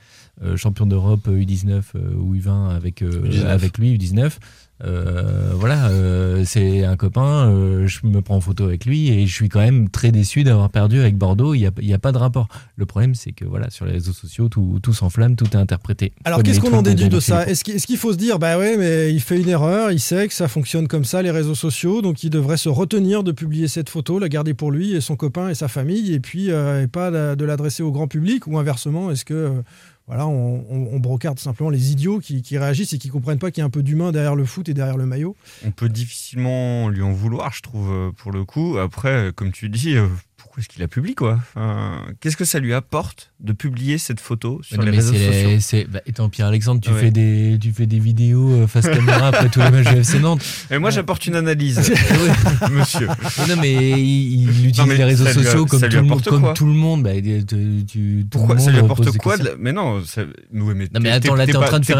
Speaker 8: champion d'Europe U19 euh, ou U20 avec, euh,
Speaker 9: U19.
Speaker 8: avec lui, U19. Euh, voilà, euh, c'est un copain, euh, je me prends en photo avec lui et je suis quand même très déçu d'avoir perdu avec Bordeaux. Il n'y a, y a pas de rapport. Le problème, c'est que voilà, sur les réseaux sociaux, tout, tout s'enflamme, tout est interprété.
Speaker 6: Alors qu'est-ce qu'on en déduit de ça. Est-ce qu'il faut se dire, bah ouais, mais il fait une erreur, il sait que ça fonctionne comme ça, les réseaux sociaux, donc il devrait se retenir de publier cette photo, la garder pour lui et son copain et sa famille, et puis euh, et pas de l'adresser au grand public, ou inversement, est-ce que euh, voilà, on, on- brocarde simplement les idiots qui, qui réagissent et qui comprennent pas qu'il y a un peu d'humain derrière le foot et derrière le maillot
Speaker 7: On peut difficilement lui en vouloir, je trouve, euh, pour le coup. Après, comme tu dis, euh, pourquoi est-ce qu'il la publie quoi? Enfin, Qu'est-ce que ça lui apporte de publier cette photo sur
Speaker 8: non,
Speaker 7: les réseaux sociaux?
Speaker 8: les- bah, Étant Pierre-Alexandre, tu,
Speaker 7: Ouais.
Speaker 8: fais des, tu fais des vidéos euh, face caméra après tous les matchs de FC Nantes.
Speaker 7: Et moi, j'apporte une analyse, monsieur.
Speaker 8: Non, mais il, il utilise
Speaker 7: Non, mais
Speaker 8: les réseaux
Speaker 7: lui
Speaker 8: sociaux comme, tout le, monde,
Speaker 7: apporte
Speaker 8: comme
Speaker 7: quoi?
Speaker 8: tout le monde. Bah, tu- tu- tout
Speaker 7: Pourquoi
Speaker 8: le
Speaker 7: ça lui apporte quoi? de Mais non, ça... ouais, mais
Speaker 8: Non mais attends, là
Speaker 7: t'es
Speaker 8: en train de faire,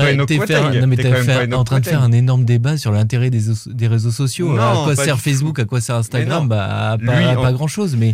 Speaker 8: un énorme débat sur l'intérêt des, réseaux sociaux. À quoi sert
Speaker 7: du.
Speaker 8: Facebook, à quoi sert Instagram. Bah pas,
Speaker 7: Lui,
Speaker 8: pas
Speaker 7: on-
Speaker 8: grand chose. Mais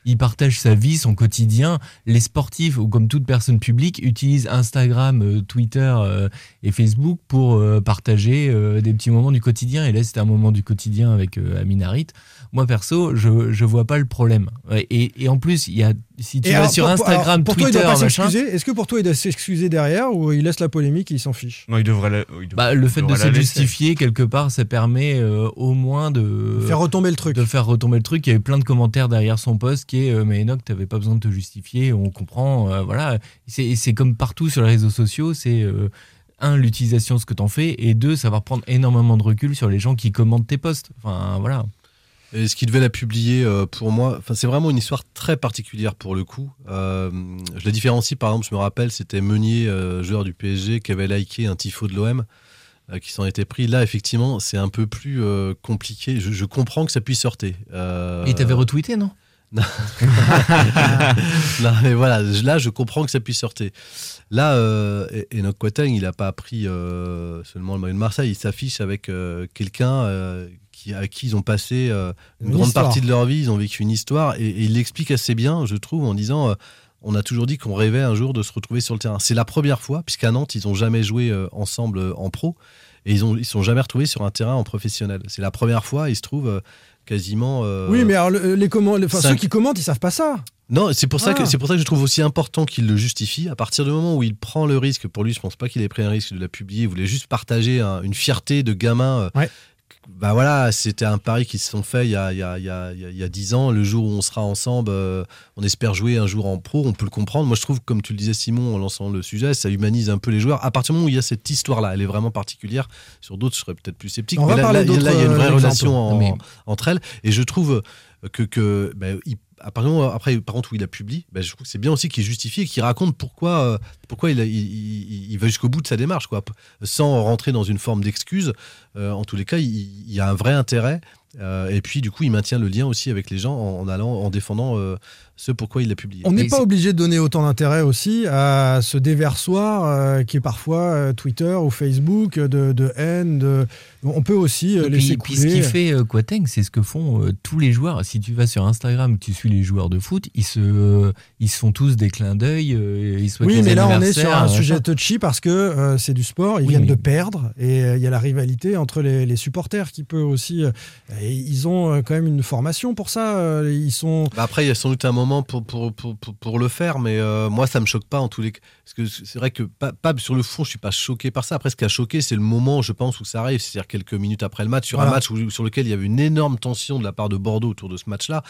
Speaker 8: il partage sa vie, son quotidien. Les sportifs, ou comme toute personne publique, utilisent Instagram, euh, Twitter euh, et Facebook pour euh, partager euh, des petits moments du quotidien. Et là, c'était un moment du quotidien avec euh, Amin Harit. Moi perso, je je vois pas le problème. Et, et en plus, il y a si tu
Speaker 6: Et
Speaker 8: vas
Speaker 6: alors,
Speaker 8: sur
Speaker 6: pour-
Speaker 8: Instagram,
Speaker 6: alors, pour toi, il
Speaker 8: Twitter.
Speaker 6: Est-ce que pour toi, il doit s'excuser derrière ou il laisse la polémique et il s'en fiche?
Speaker 7: Non, il devrait la- il devrait-
Speaker 8: Bah, le fait de se justifier quelque part, ça permet euh, au moins de
Speaker 6: Faire retomber le truc.
Speaker 8: De faire retomber le truc. Il y avait plein de commentaires derrière son post qui est euh, mais Enoch, t'avais pas besoin de te justifier. On comprend. euh, voilà. C'est comme partout sur les réseaux sociaux. C'est euh, un l'utilisation de ce que t'en fais et deux savoir prendre énormément de recul sur les gens qui commentent tes posts. Enfin voilà.
Speaker 9: Et ce qui devait la publier, pour moi, enfin, c'est vraiment une histoire très particulière pour le coup. Euh, je la différencie, par exemple, je me rappelle, c'était Meunier, euh, joueur du PSG, qui avait liké un tifo de l'OM, euh, qui s'en était pris. Là, effectivement, c'est un peu plus compliqué. Je, je comprends que ça puisse sortir.
Speaker 8: Et t'avais retweeté non?
Speaker 9: non. Mais voilà, là, je comprends que ça puisse sortir. Là, euh, E- Enoch Quateng, il n'a pas pris euh, seulement le maillot de Marseille, il s'affiche avec euh, quelqu'un euh, qui, à qui ils ont passé une,
Speaker 6: Une
Speaker 9: grande
Speaker 6: histoire.
Speaker 9: partie de leur vie, ils ont vécu une histoire, et, et il l'explique assez bien, je trouve, en disant on a toujours dit qu'on rêvait un jour de se retrouver sur le terrain. C'est la première fois, puisqu'à Nantes, ils n'ont jamais joué euh, ensemble euh, en pro, et ils ne ils sont jamais retrouvés sur un terrain en professionnel. C'est la première fois, ils se trouvent euh, quasiment. euh,
Speaker 6: Oui, mais alors, le- les comment,
Speaker 9: cinq-
Speaker 6: ceux qui commentent, ils savent pas ça.
Speaker 9: non, c'est pour ça
Speaker 6: Ah.
Speaker 9: que c'est pour ça que je trouve aussi important qu'il le justifie. À partir du moment où il prend le risque, pour lui, je pense pas qu'il ait pris un risque de la publier. Il voulait juste partager un- une fierté de gamin. euh, Bah voilà, c'était un pari qui se sont fait il y a il y a il y a, il y a- il y a 10 ans. Le jour où on sera ensemble, euh, on espère jouer un jour en pro. On peut le comprendre. Moi, je trouve, comme tu le disais, Simon, en lançant le sujet, ça humanise un peu les joueurs. À partir du moment où il y a cette histoire-là, elle est vraiment particulière. Sur d'autres, je serais peut-être plus sceptique.
Speaker 6: On
Speaker 9: mais
Speaker 6: va
Speaker 9: là,
Speaker 6: parler
Speaker 9: là, là, il y a une vraie
Speaker 6: euh,
Speaker 9: relation en- entre elles. Et je trouve que, que bah, après, par contre, où il a publié, bah, je trouve que c'est bien aussi qu'il justifie et qu'il raconte pourquoi, euh, pourquoi il, va jusqu'au bout de sa démarche, quoi, sans rentrer dans une forme d'excuse. Euh, en tous les cas, il, y a un vrai intérêt. euh, et puis, du coup, il maintient le lien aussi avec les gens en, allant, en défendant ce pourquoi il l'a publié.
Speaker 6: On n'est pas obligé de donner autant d'intérêt aussi à ce déversoir euh, qui est parfois euh, Twitter ou Facebook de, de haine. De... On peut aussi euh,
Speaker 8: Et
Speaker 6: laisser
Speaker 8: puis, puis
Speaker 6: couler.
Speaker 8: ce qui fait euh, Quateng, c'est ce que font euh, tous les joueurs. Si tu vas sur Instagram, tu suis les joueurs de foot, ils se, ils se font tous des clins d'œil, euh,
Speaker 6: Oui, mais là, on est sur un sujet touchy parce que euh, c'est du sport, ils
Speaker 8: Oui,
Speaker 6: viennent
Speaker 8: mais-
Speaker 6: de perdre et euh, il y a la rivalité entre les, les supporters qui peut aussi. euh, et ils ont euh, quand même une formation pour ça. euh, Ils sont.
Speaker 9: Bah après, il y a sans doute un moment pour, pour, pour, pour, pour le faire, mais euh, moi, ça me choque pas en tous les cas. Parce que c'est vrai que pas, pas sur le fond, je suis pas choqué par ça. Après, ce qui a choqué, c'est le moment, je pense, où ça arrive, c'est-à-dire quelques minutes après le match, sur
Speaker 6: Voilà.
Speaker 9: un match où- sur lequel il y avait une énorme tension de la part de Bordeaux autour de ce match-là.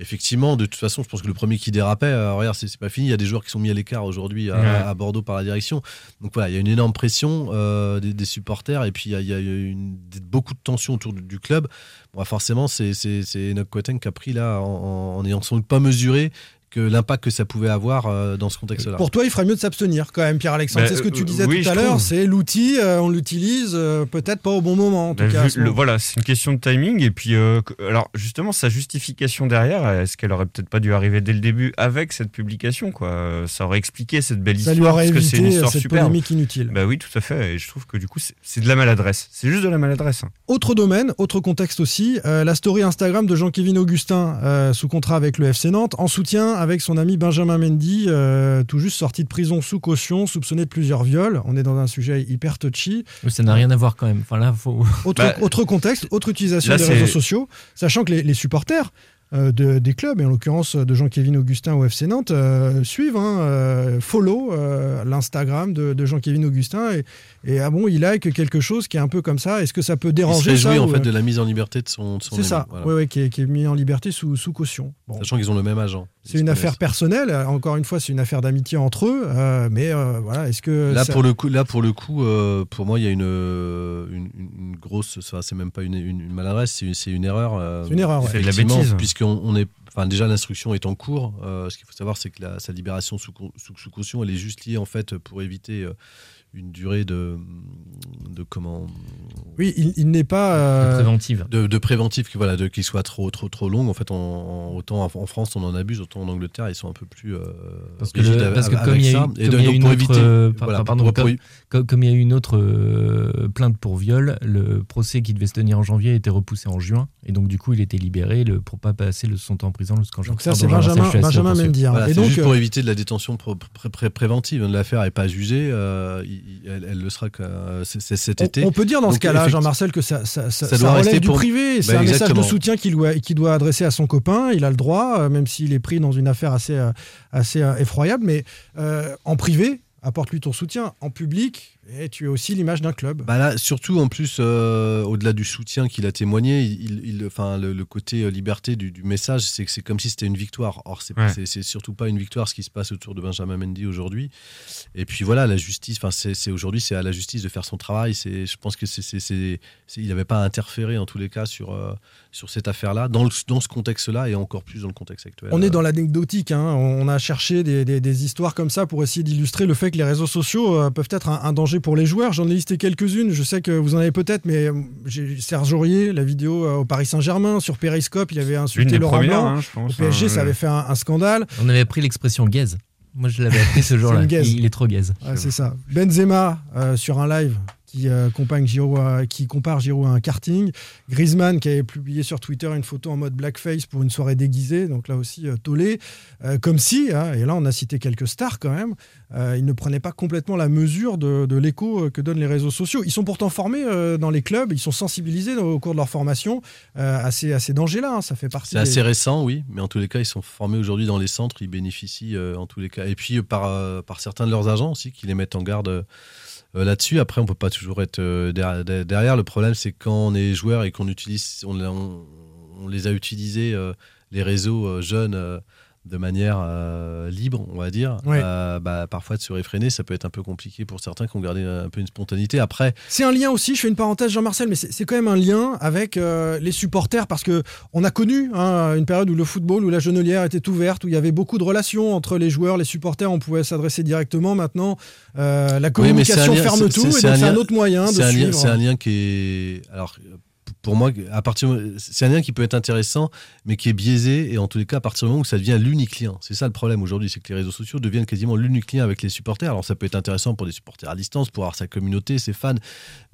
Speaker 9: Effectivement, de toute façon, je pense que le premier qui dérapait, euh, regarde, c'est pas fini. Il y a des joueurs qui sont mis à l'écart aujourd'hui à,
Speaker 7: Ouais.
Speaker 9: à Bordeaux par la direction. Donc voilà, il y a une énorme pression euh, des, des supporters et puis il y a, il y a une- beaucoup de tension autour du, du club. Bon, forcément, c'est Enoch Quateng qui a pris là, en, en, en ayant sans doute pas mesuré que l'impact que ça pouvait avoir euh, dans ce contexte-là.
Speaker 6: Pour toi, il ferait mieux de s'abstenir quand même, Pierre-Alexandre.
Speaker 7: Bah,
Speaker 6: c'est ce que tu
Speaker 7: euh,
Speaker 6: disais
Speaker 7: oui,
Speaker 6: tout à l'heure. C'est l'outil, euh, on l'utilise euh, peut-être pas au bon moment en tout
Speaker 7: Bah,
Speaker 6: cas. à
Speaker 7: vu
Speaker 6: ce
Speaker 7: le-
Speaker 6: moment.
Speaker 7: voilà, c'est une question de timing. Et puis, euh, que- alors justement, sa justification derrière, est-ce qu'elle aurait peut-être pas dû arriver dès le début avec cette publication quoi? Ça aurait expliqué cette belle
Speaker 6: Ça
Speaker 7: histoire.
Speaker 6: lui aurait
Speaker 7: parce que c'est une
Speaker 6: évité
Speaker 7: histoire
Speaker 6: cette
Speaker 7: superbe.
Speaker 6: polémique inutile.
Speaker 7: Bah oui, tout à fait. Et je trouve que du coup, c'est- de la maladresse. C'est juste de la maladresse. hein.
Speaker 6: Autre domaine, autre contexte aussi, euh, la story Instagram de Jean-Kévin Augustin, euh, sous contrat avec le FC Nantes, en soutien avec son ami Benjamin Mendy, euh, tout juste sorti de prison sous caution, soupçonné de plusieurs viols. On est dans un sujet hyper touchy.
Speaker 8: Mais Ça n'a rien à voir quand même. Enfin là, faut.
Speaker 6: Autre,
Speaker 8: Bah,
Speaker 6: autre contexte, autre utilisation
Speaker 8: là,
Speaker 6: des réseaux sociaux, sachant que les, les supporters euh, de- des clubs, et en l'occurrence de Jean-Kévin Augustin au FC Nantes, euh, suivent, hein, euh, follow euh, l'Instagram de, de Jean-Kévin Augustin, et, et ah bon, il like quelque chose qui est un peu comme ça. Est-ce que ça peut
Speaker 9: Il se
Speaker 6: déranger ça
Speaker 9: réjouit en
Speaker 6: ou,
Speaker 9: fait de la mise en liberté de son, de son
Speaker 6: C'est ça,
Speaker 9: voilà.
Speaker 6: ouais, qui, est, qui est mis en liberté sous, sous caution. Bon.
Speaker 9: Sachant qu'ils ont le même agent.
Speaker 6: C'est une affaire personnelle, encore une fois, c'est une affaire d'amitié entre eux, euh, mais euh, voilà, est-ce que.
Speaker 9: Là
Speaker 6: ça-
Speaker 9: pour le coup, là pour le coup, euh, pour moi il y a une une, une grosse, enfin, c'est même pas une, une- une maladresse, c'est une, erreur. euh,
Speaker 6: C'est une erreur, ouais.
Speaker 7: La bêtise.
Speaker 9: Puisqu'on on est, enfin déjà l'instruction est en cours. Euh, ce qu'il faut savoir, c'est que la- sa libération sous, sous, sous caution, elle est juste liée en fait pour éviter euh, une durée de, de comment
Speaker 6: Oui, il, il n'est pas. euh,
Speaker 8: préventive.
Speaker 9: de, de préventif qui voilà de qui soit trop trop trop longue en fait en, en- autant en, France on en abuse autant en Angleterre ils sont un peu plus euh,
Speaker 8: Parce que, le- parce que comme il y a,
Speaker 9: ça.
Speaker 8: eu-
Speaker 9: Et
Speaker 8: comme
Speaker 9: de-
Speaker 8: il y a
Speaker 9: donc
Speaker 8: une
Speaker 9: pour
Speaker 8: autre,
Speaker 9: éviter
Speaker 8: comme, il y a eu une autre euh, plainte pour viol, le procès qui devait se tenir en janvier a été repoussé en juin et donc du coup il était libéré le, pour pas passer le son temps en prison jusqu'en juin.
Speaker 6: Donc ça, c'est Benjamin- Benjamin. Mendy, hein.
Speaker 9: Voilà,
Speaker 6: Et
Speaker 9: c'est
Speaker 6: donc,
Speaker 9: juste
Speaker 6: euh,
Speaker 9: pour éviter de la détention pro- pré- pré- préventive. L'affaire n'est pas jugée. euh, elle, elle le sera que, euh, c'est- c'est cet été.
Speaker 6: On, peut dire dans ce cas-là, Jean-Marcel, que ça, ça, ça-
Speaker 9: Ça
Speaker 6: ça
Speaker 9: doit
Speaker 6: relève
Speaker 9: rester
Speaker 6: du
Speaker 9: pour-
Speaker 6: privé. C'est
Speaker 9: Bah,
Speaker 6: un message de soutien qu'il doit, adresser à son copain. Il a le droit, euh, même s'il est pris dans une affaire assez, euh, assez euh, effroyable. Mais euh, en privé, apporte-lui ton soutien. En public, et tu es aussi l'image d'un club.
Speaker 9: Bah là, surtout en plus, euh, au-delà du soutien qu'il a témoigné, il, il- enfin, le, le côté euh, liberté du, du message, c'est que c'est comme si c'était une victoire. Or, c'est
Speaker 7: Ouais.
Speaker 9: surtout pas une victoire ce qui se passe autour de Benjamin Mendy aujourd'hui. Et puis voilà, la justice, enfin, c'est aujourd'hui, c'est à la justice de faire son travail. C'est, je pense que c'est, il n'avait pas à interférer en tous les cas sur, euh, sur cette affaire-là, dans, le- dans ce contexte-là et encore plus dans le contexte actuel.
Speaker 6: On est dans l'anecdotique. hein. On a cherché des, des- des histoires comme ça pour essayer d'illustrer le fait que les réseaux sociaux euh, peuvent être un, un danger pour les joueurs. J'en ai listé quelques-unes. Je sais que vous en avez peut-être, mais euh, j'ai Serge Aurier, la vidéo euh, au Paris Saint-Germain, sur Periscope, il avait insulté Laurent Blanc.
Speaker 7: hein, je pense,
Speaker 6: Au PSG,
Speaker 7: hein,
Speaker 6: ça avait fait un, un scandale.
Speaker 8: On avait pris l'expression gaze. Moi je l'avais appris ce
Speaker 6: C'est
Speaker 8: jour-là. Il, il est trop gaze.
Speaker 6: Ouais, c'est ça. Benzema euh, sur un live qui, euh, Giroud à- qui compare Giroud à un karting. Griezmann qui avait publié sur Twitter une photo en mode blackface pour une soirée déguisée, donc là aussi euh, tollé. Euh, comme si, hein, et là on a cité quelques stars quand même, euh, ils ne prenaient pas complètement la mesure de, de l'écho euh, que donnent les réseaux sociaux. Ils sont pourtant formés euh, dans les clubs, ils sont sensibilisés au cours de leur formation à, ces, à ces dangers-là. hein. Ça fait partie.
Speaker 9: C'est
Speaker 6: des-
Speaker 9: assez récent, oui, mais en tous les cas, ils sont formés aujourd'hui dans les centres, ils bénéficient en tous les cas. Et puis par, par certains de leurs agents aussi qui les mettent en garde là-dessus. Après, on peut pas toujours être euh, derrière. Le problème, c'est quand on est joueur et qu'on utilise, on, les a utilisés, euh, les réseaux euh, jeunes. De manière euh, libre, on va dire,
Speaker 6: Ouais.
Speaker 9: euh, bah, parfois de se réfréner, ça peut être un peu compliqué pour certains qui ont gardé un peu une spontanéité. Après,
Speaker 6: C'est un lien aussi, je fais une parenthèse Jean-Marcel, mais c'est quand même un lien avec euh, les supporters parce que on a connu hein, une période où le football, où la genelière était ouverte, où il y avait beaucoup de relations entre les joueurs, les supporters, on pouvait s'adresser directement. Maintenant, la communication ferme tout, et
Speaker 9: c'est un
Speaker 6: autre moyen de suivre.
Speaker 9: C'est un lien qui est. Alors, pour moi, à partir, c'est un lien qui peut être intéressant, mais qui est biaisé, et en tous les cas, à partir du moment où ça devient l'unique lien. C'est ça le problème aujourd'hui, c'est que les réseaux sociaux deviennent quasiment l'unique lien avec les supporters. Alors, ça peut être intéressant pour des supporters à distance, pour avoir sa communauté, ses fans,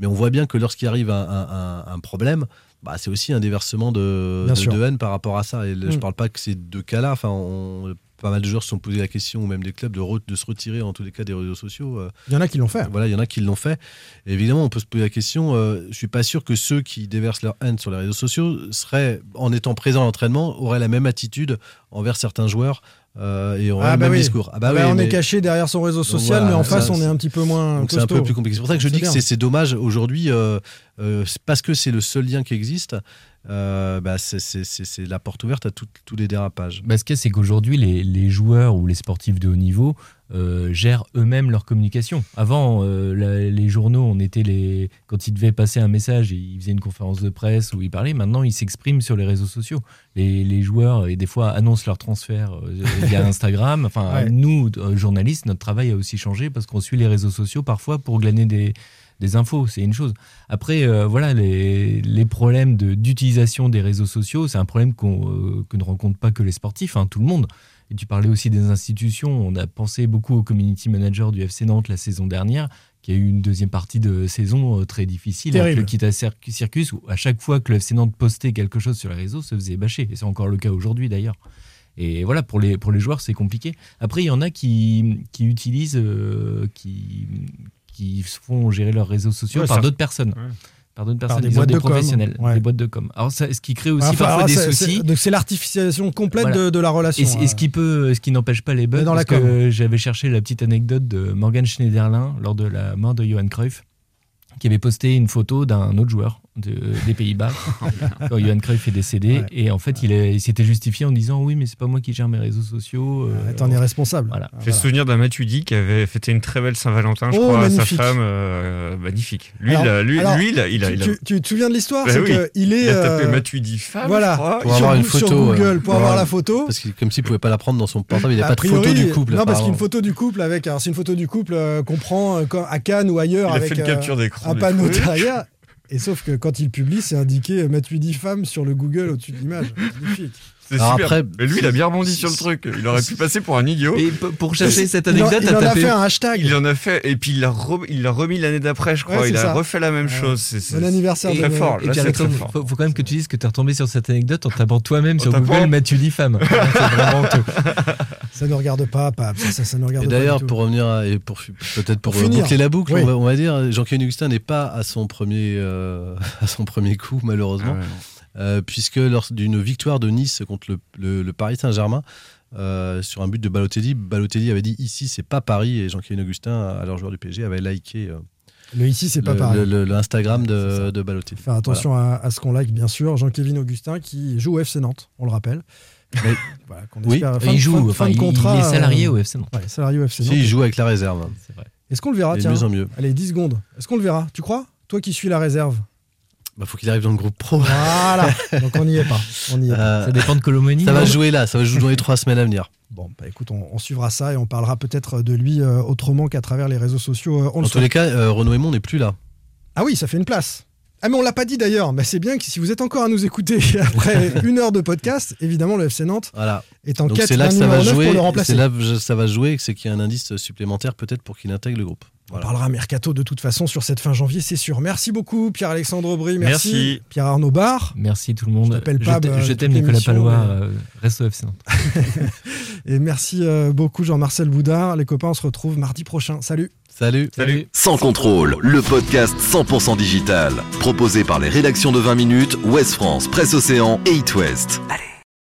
Speaker 9: mais on voit bien que lorsqu'il arrive un, un- un- un problème, bah, c'est aussi un déversement de, de- haine par rapport à ça. Et je
Speaker 6: Mm.
Speaker 9: parle pas que ces deux cas-là. Enfin, on- pas mal de joueurs se sont posé la question, ou même des clubs, de, re- de se retirer en tous les cas des réseaux sociaux. euh,
Speaker 6: Il y en a qui l'ont fait.
Speaker 9: voilà, il y en a qui l'ont fait. Et évidemment, on peut se poser la question. euh, je suis pas sûr que ceux qui déversent leur haine sur les réseaux sociaux seraient, en étant présents à l'entraînement, auraient la même attitude envers certains joueurs euh, et auraient
Speaker 6: Ah
Speaker 9: le
Speaker 6: bah
Speaker 9: même
Speaker 6: oui.
Speaker 9: discours. Ah bah
Speaker 6: Là,
Speaker 9: oui,
Speaker 6: on
Speaker 9: mais-
Speaker 6: est caché derrière son réseau social,
Speaker 9: voilà,
Speaker 6: mais en
Speaker 9: ça,
Speaker 6: face, on est un petit peu moins.
Speaker 9: c'est un peu
Speaker 6: costaud.
Speaker 9: plus compliqué. C'est pour ça que je dis que
Speaker 6: bien.
Speaker 9: c'est c'est dommage aujourd'hui, euh, euh, parce que c'est le seul lien qui existe, euh, bah, c'est- c'est c'est- c'est la porte ouverte à tout- tous les dérapages.
Speaker 8: Bah, ce qu'il y a, c'est qu'aujourd'hui, les, les joueurs ou les sportifs de haut niveau euh, gèrent eux-mêmes leur communication. Avant, euh, la- les journaux, on était les quand ils devaient passer un message, ils faisaient une conférence de presse où ils parlaient. Maintenant, ils s'expriment sur les réseaux sociaux. Les, les joueurs, et des fois, annoncent leur transfert euh, via Instagram. Enfin,
Speaker 6: Ouais.
Speaker 8: nous, euh, journalistes, notre travail a aussi changé parce qu'on suit les réseaux sociaux parfois pour glaner des des infos, c'est une chose. Après, euh, voilà, les, les problèmes de- d'utilisation des réseaux sociaux, c'est un problème qu'on, euh, que ne rencontrent pas que les sportifs, hein, tout le monde. Et tu parlais aussi des institutions. On a pensé beaucoup au community manager du FC Nantes la saison dernière, qui a eu une deuxième partie de saison euh, très difficile.
Speaker 6: Terrible.
Speaker 8: Avec le Kita Cir- Circus, où à chaque fois que le FC Nantes postait quelque chose sur les réseaux, se faisait bâcher. Et c'est encore le cas aujourd'hui d'ailleurs. Et voilà, pour les, pour les joueurs, c'est compliqué. Après, il y en a qui, qui utilisent, euh, qui, qui font gérer leurs réseaux sociaux
Speaker 6: Ouais,
Speaker 8: par d'autres personnes.
Speaker 6: Ouais.
Speaker 8: Par d'autres
Speaker 6: Par
Speaker 8: personnes,
Speaker 6: des boîtes
Speaker 8: des
Speaker 6: de com,
Speaker 8: professionnels,
Speaker 6: ouais.
Speaker 8: des boîtes de com. Alors, ça, ce qui crée aussi
Speaker 6: Enfin,
Speaker 8: parfois des soucis.
Speaker 6: Donc c'est l'artificialisation complète
Speaker 8: Voilà.
Speaker 6: de, de la relation.
Speaker 8: Et, ce
Speaker 6: euh.
Speaker 8: qui peut, ce qui n'empêche pas les bugs,
Speaker 6: dans
Speaker 8: parce
Speaker 6: la
Speaker 8: que j'avais cherché la petite anecdote de Morgan Schneiderlin lors de la mort de Johan Cruyff, qui avait posté une photo d'un autre joueur de- des Pays-Bas quand Johan Cruyff est décédé. Et en fait, il, s'était justifié en disant oui, mais c'est pas moi qui gère mes réseaux sociaux. euh,
Speaker 6: T'en es responsable.
Speaker 8: Voilà.
Speaker 7: J'ai souvenir d'un Matuidi qui avait fêté une très belle Saint-Valentin, je
Speaker 6: Oh,
Speaker 7: crois, à
Speaker 6: magnifique.
Speaker 7: sa femme. euh, magnifique. Lui,
Speaker 6: Alors-
Speaker 7: il a- lui,
Speaker 6: alors,
Speaker 7: lui, il a- il a-
Speaker 6: tu, tu- tu te souviens de l'histoire?
Speaker 7: Bah
Speaker 6: C'est
Speaker 7: oui.
Speaker 6: qu'il est.
Speaker 7: Il a tapé
Speaker 6: euh,
Speaker 7: Matuidi femme,
Speaker 6: Voilà,
Speaker 7: je crois.
Speaker 9: Pour
Speaker 6: sur,
Speaker 9: avoir une
Speaker 6: sur
Speaker 9: photo.
Speaker 6: Google,
Speaker 9: ouais.
Speaker 6: pour avoir la photo.
Speaker 9: Parce que comme s'il pouvait pas la prendre dans son portable, il n'y a
Speaker 6: A
Speaker 9: pas de photo du couple.
Speaker 6: Non, parce qu'une photo du couple avec. Alors, c'est une photo du couple euh, qu'on prend euh, à Cannes ou ailleurs
Speaker 7: Il a
Speaker 6: avec
Speaker 7: fait une
Speaker 6: euh,
Speaker 7: capture d'écran
Speaker 6: un panneau derrière. Et sauf que quand il publie, c'est indiqué euh, Matuidi femme sur le Google au-dessus de l'image. Magnifique.
Speaker 7: C'est super.
Speaker 9: après-
Speaker 7: Mais lui, il a bien rebondi sur le truc. Il aurait pu passer pour un idiot.
Speaker 8: Et pour chercher cette
Speaker 6: Il en-
Speaker 8: anecdote,
Speaker 6: il en a
Speaker 8: tapé.
Speaker 6: fait un hashtag.
Speaker 7: Il en a fait, et puis il l'a remis l'année d'après, je crois.
Speaker 6: Ouais,
Speaker 7: il a
Speaker 6: ça.
Speaker 7: refait la même
Speaker 6: Ouais.
Speaker 7: chose. C'est c'est-
Speaker 6: Bon anniversaire de
Speaker 7: très
Speaker 6: Noël.
Speaker 7: fort.
Speaker 8: Et
Speaker 7: Là, très
Speaker 8: Alexandre,
Speaker 7: fort.
Speaker 8: faut, faut quand même que tu dises que t'es retombé sur cette anecdote en tapant toi-même sur Google Mathieu femme. vraiment honteux.
Speaker 6: Ça ne regarde pas, Pape. Ça, ça, ça ne regarde
Speaker 9: Et
Speaker 6: pas.
Speaker 9: d'ailleurs, pour revenir à- et pour peut-être pour,
Speaker 6: Pour finir.
Speaker 9: boucler la boucle,
Speaker 6: Oui.
Speaker 9: on, va, on va dire Jean-Claude Augustin n'est pas à son premier euh, à son premier coup malheureusement,
Speaker 7: Ah ouais,
Speaker 9: Euh, puisque lors d'une victoire de Nice contre le, le- le Paris Saint-Germain euh, sur un but de Balotelli, Balotelli avait dit ici c'est pas Paris et Jean-Claude Augustin, alors joueur du PSG, avait liké euh,
Speaker 6: Le ici, c'est pas pareil.
Speaker 9: l'Instagram de, de Balotelli.
Speaker 6: Faire attention à, à ce qu'on like, bien sûr. Jean-Kévin Augustin qui joue au FC Nantes, on le rappelle.
Speaker 9: Mais-
Speaker 6: Voilà, qu'on
Speaker 9: Oui,
Speaker 6: fin
Speaker 8: il joue,
Speaker 6: fin
Speaker 8: enfin,
Speaker 6: fin de
Speaker 8: il-
Speaker 6: contrat,
Speaker 8: il est salarié
Speaker 6: euh,
Speaker 8: au FC Nantes.
Speaker 6: Ouais, salarié au FC Nantes.
Speaker 9: Si, il joue avec la réserve.
Speaker 8: C'est vrai.
Speaker 6: Est-ce qu'on le verra tiens
Speaker 9: mieux en mieux.
Speaker 6: Allez, 10 secondes. Est-ce qu'on le verra? Tu crois? Toi qui suis la réserve.
Speaker 9: Bah, faut qu'il arrive dans le groupe pro.
Speaker 6: Voilà. Donc on n'y est pas. On n'y est pas.
Speaker 9: Euh,
Speaker 8: Ça dépend de Colomoni.
Speaker 9: ça va jouer là, ça va jouer dans les trois semaines à venir.
Speaker 6: Bon, bah écoute, on, on suivra ça et on parlera peut-être de lui euh, autrement qu'à travers les réseaux sociaux. euh, on le
Speaker 9: En tous les cas, euh, Renaud Aymon n'est plus là.
Speaker 6: Ah oui, ça fait une place. Ah mais on l'a pas dit d'ailleurs, mais c'est bien que si vous êtes encore à nous écouter après une heure de podcast, évidemment le FC Nantes
Speaker 9: Voilà.
Speaker 6: est en
Speaker 9: Donc
Speaker 6: quête
Speaker 9: c'est là
Speaker 6: d'un
Speaker 9: que ça
Speaker 6: numéro
Speaker 9: va
Speaker 6: 9
Speaker 9: jouer.
Speaker 6: pour le
Speaker 9: C'est
Speaker 6: remplacer.
Speaker 9: là que ça va jouer, c'est qu'il y a un indice supplémentaire peut-être pour qu'il intègre le groupe.
Speaker 6: On parlera mercato de toute façon sur cette fin janvier, c'est sûr. Merci beaucoup Pierre-Alexandre Aubry, merci.
Speaker 7: Merci.
Speaker 6: Pierre-Arnaud Barre.
Speaker 8: Merci tout le monde.
Speaker 6: Je t'appelle Pab,
Speaker 8: t'aime- Je
Speaker 6: toute
Speaker 8: t'aime Nicolas Palois,
Speaker 6: mais-
Speaker 8: euh, reste au FC Nantes.
Speaker 6: Et merci euh, beaucoup Jean-Marcel Boudard. Les copains, on se retrouve mardi prochain. Salut.
Speaker 9: Salut.
Speaker 7: Salut.
Speaker 2: Sans contrôle, le podcast 100% digital. Proposé par les rédactions de 20 minutes, Ouest France, Presse Océan et It West.
Speaker 22: Allez.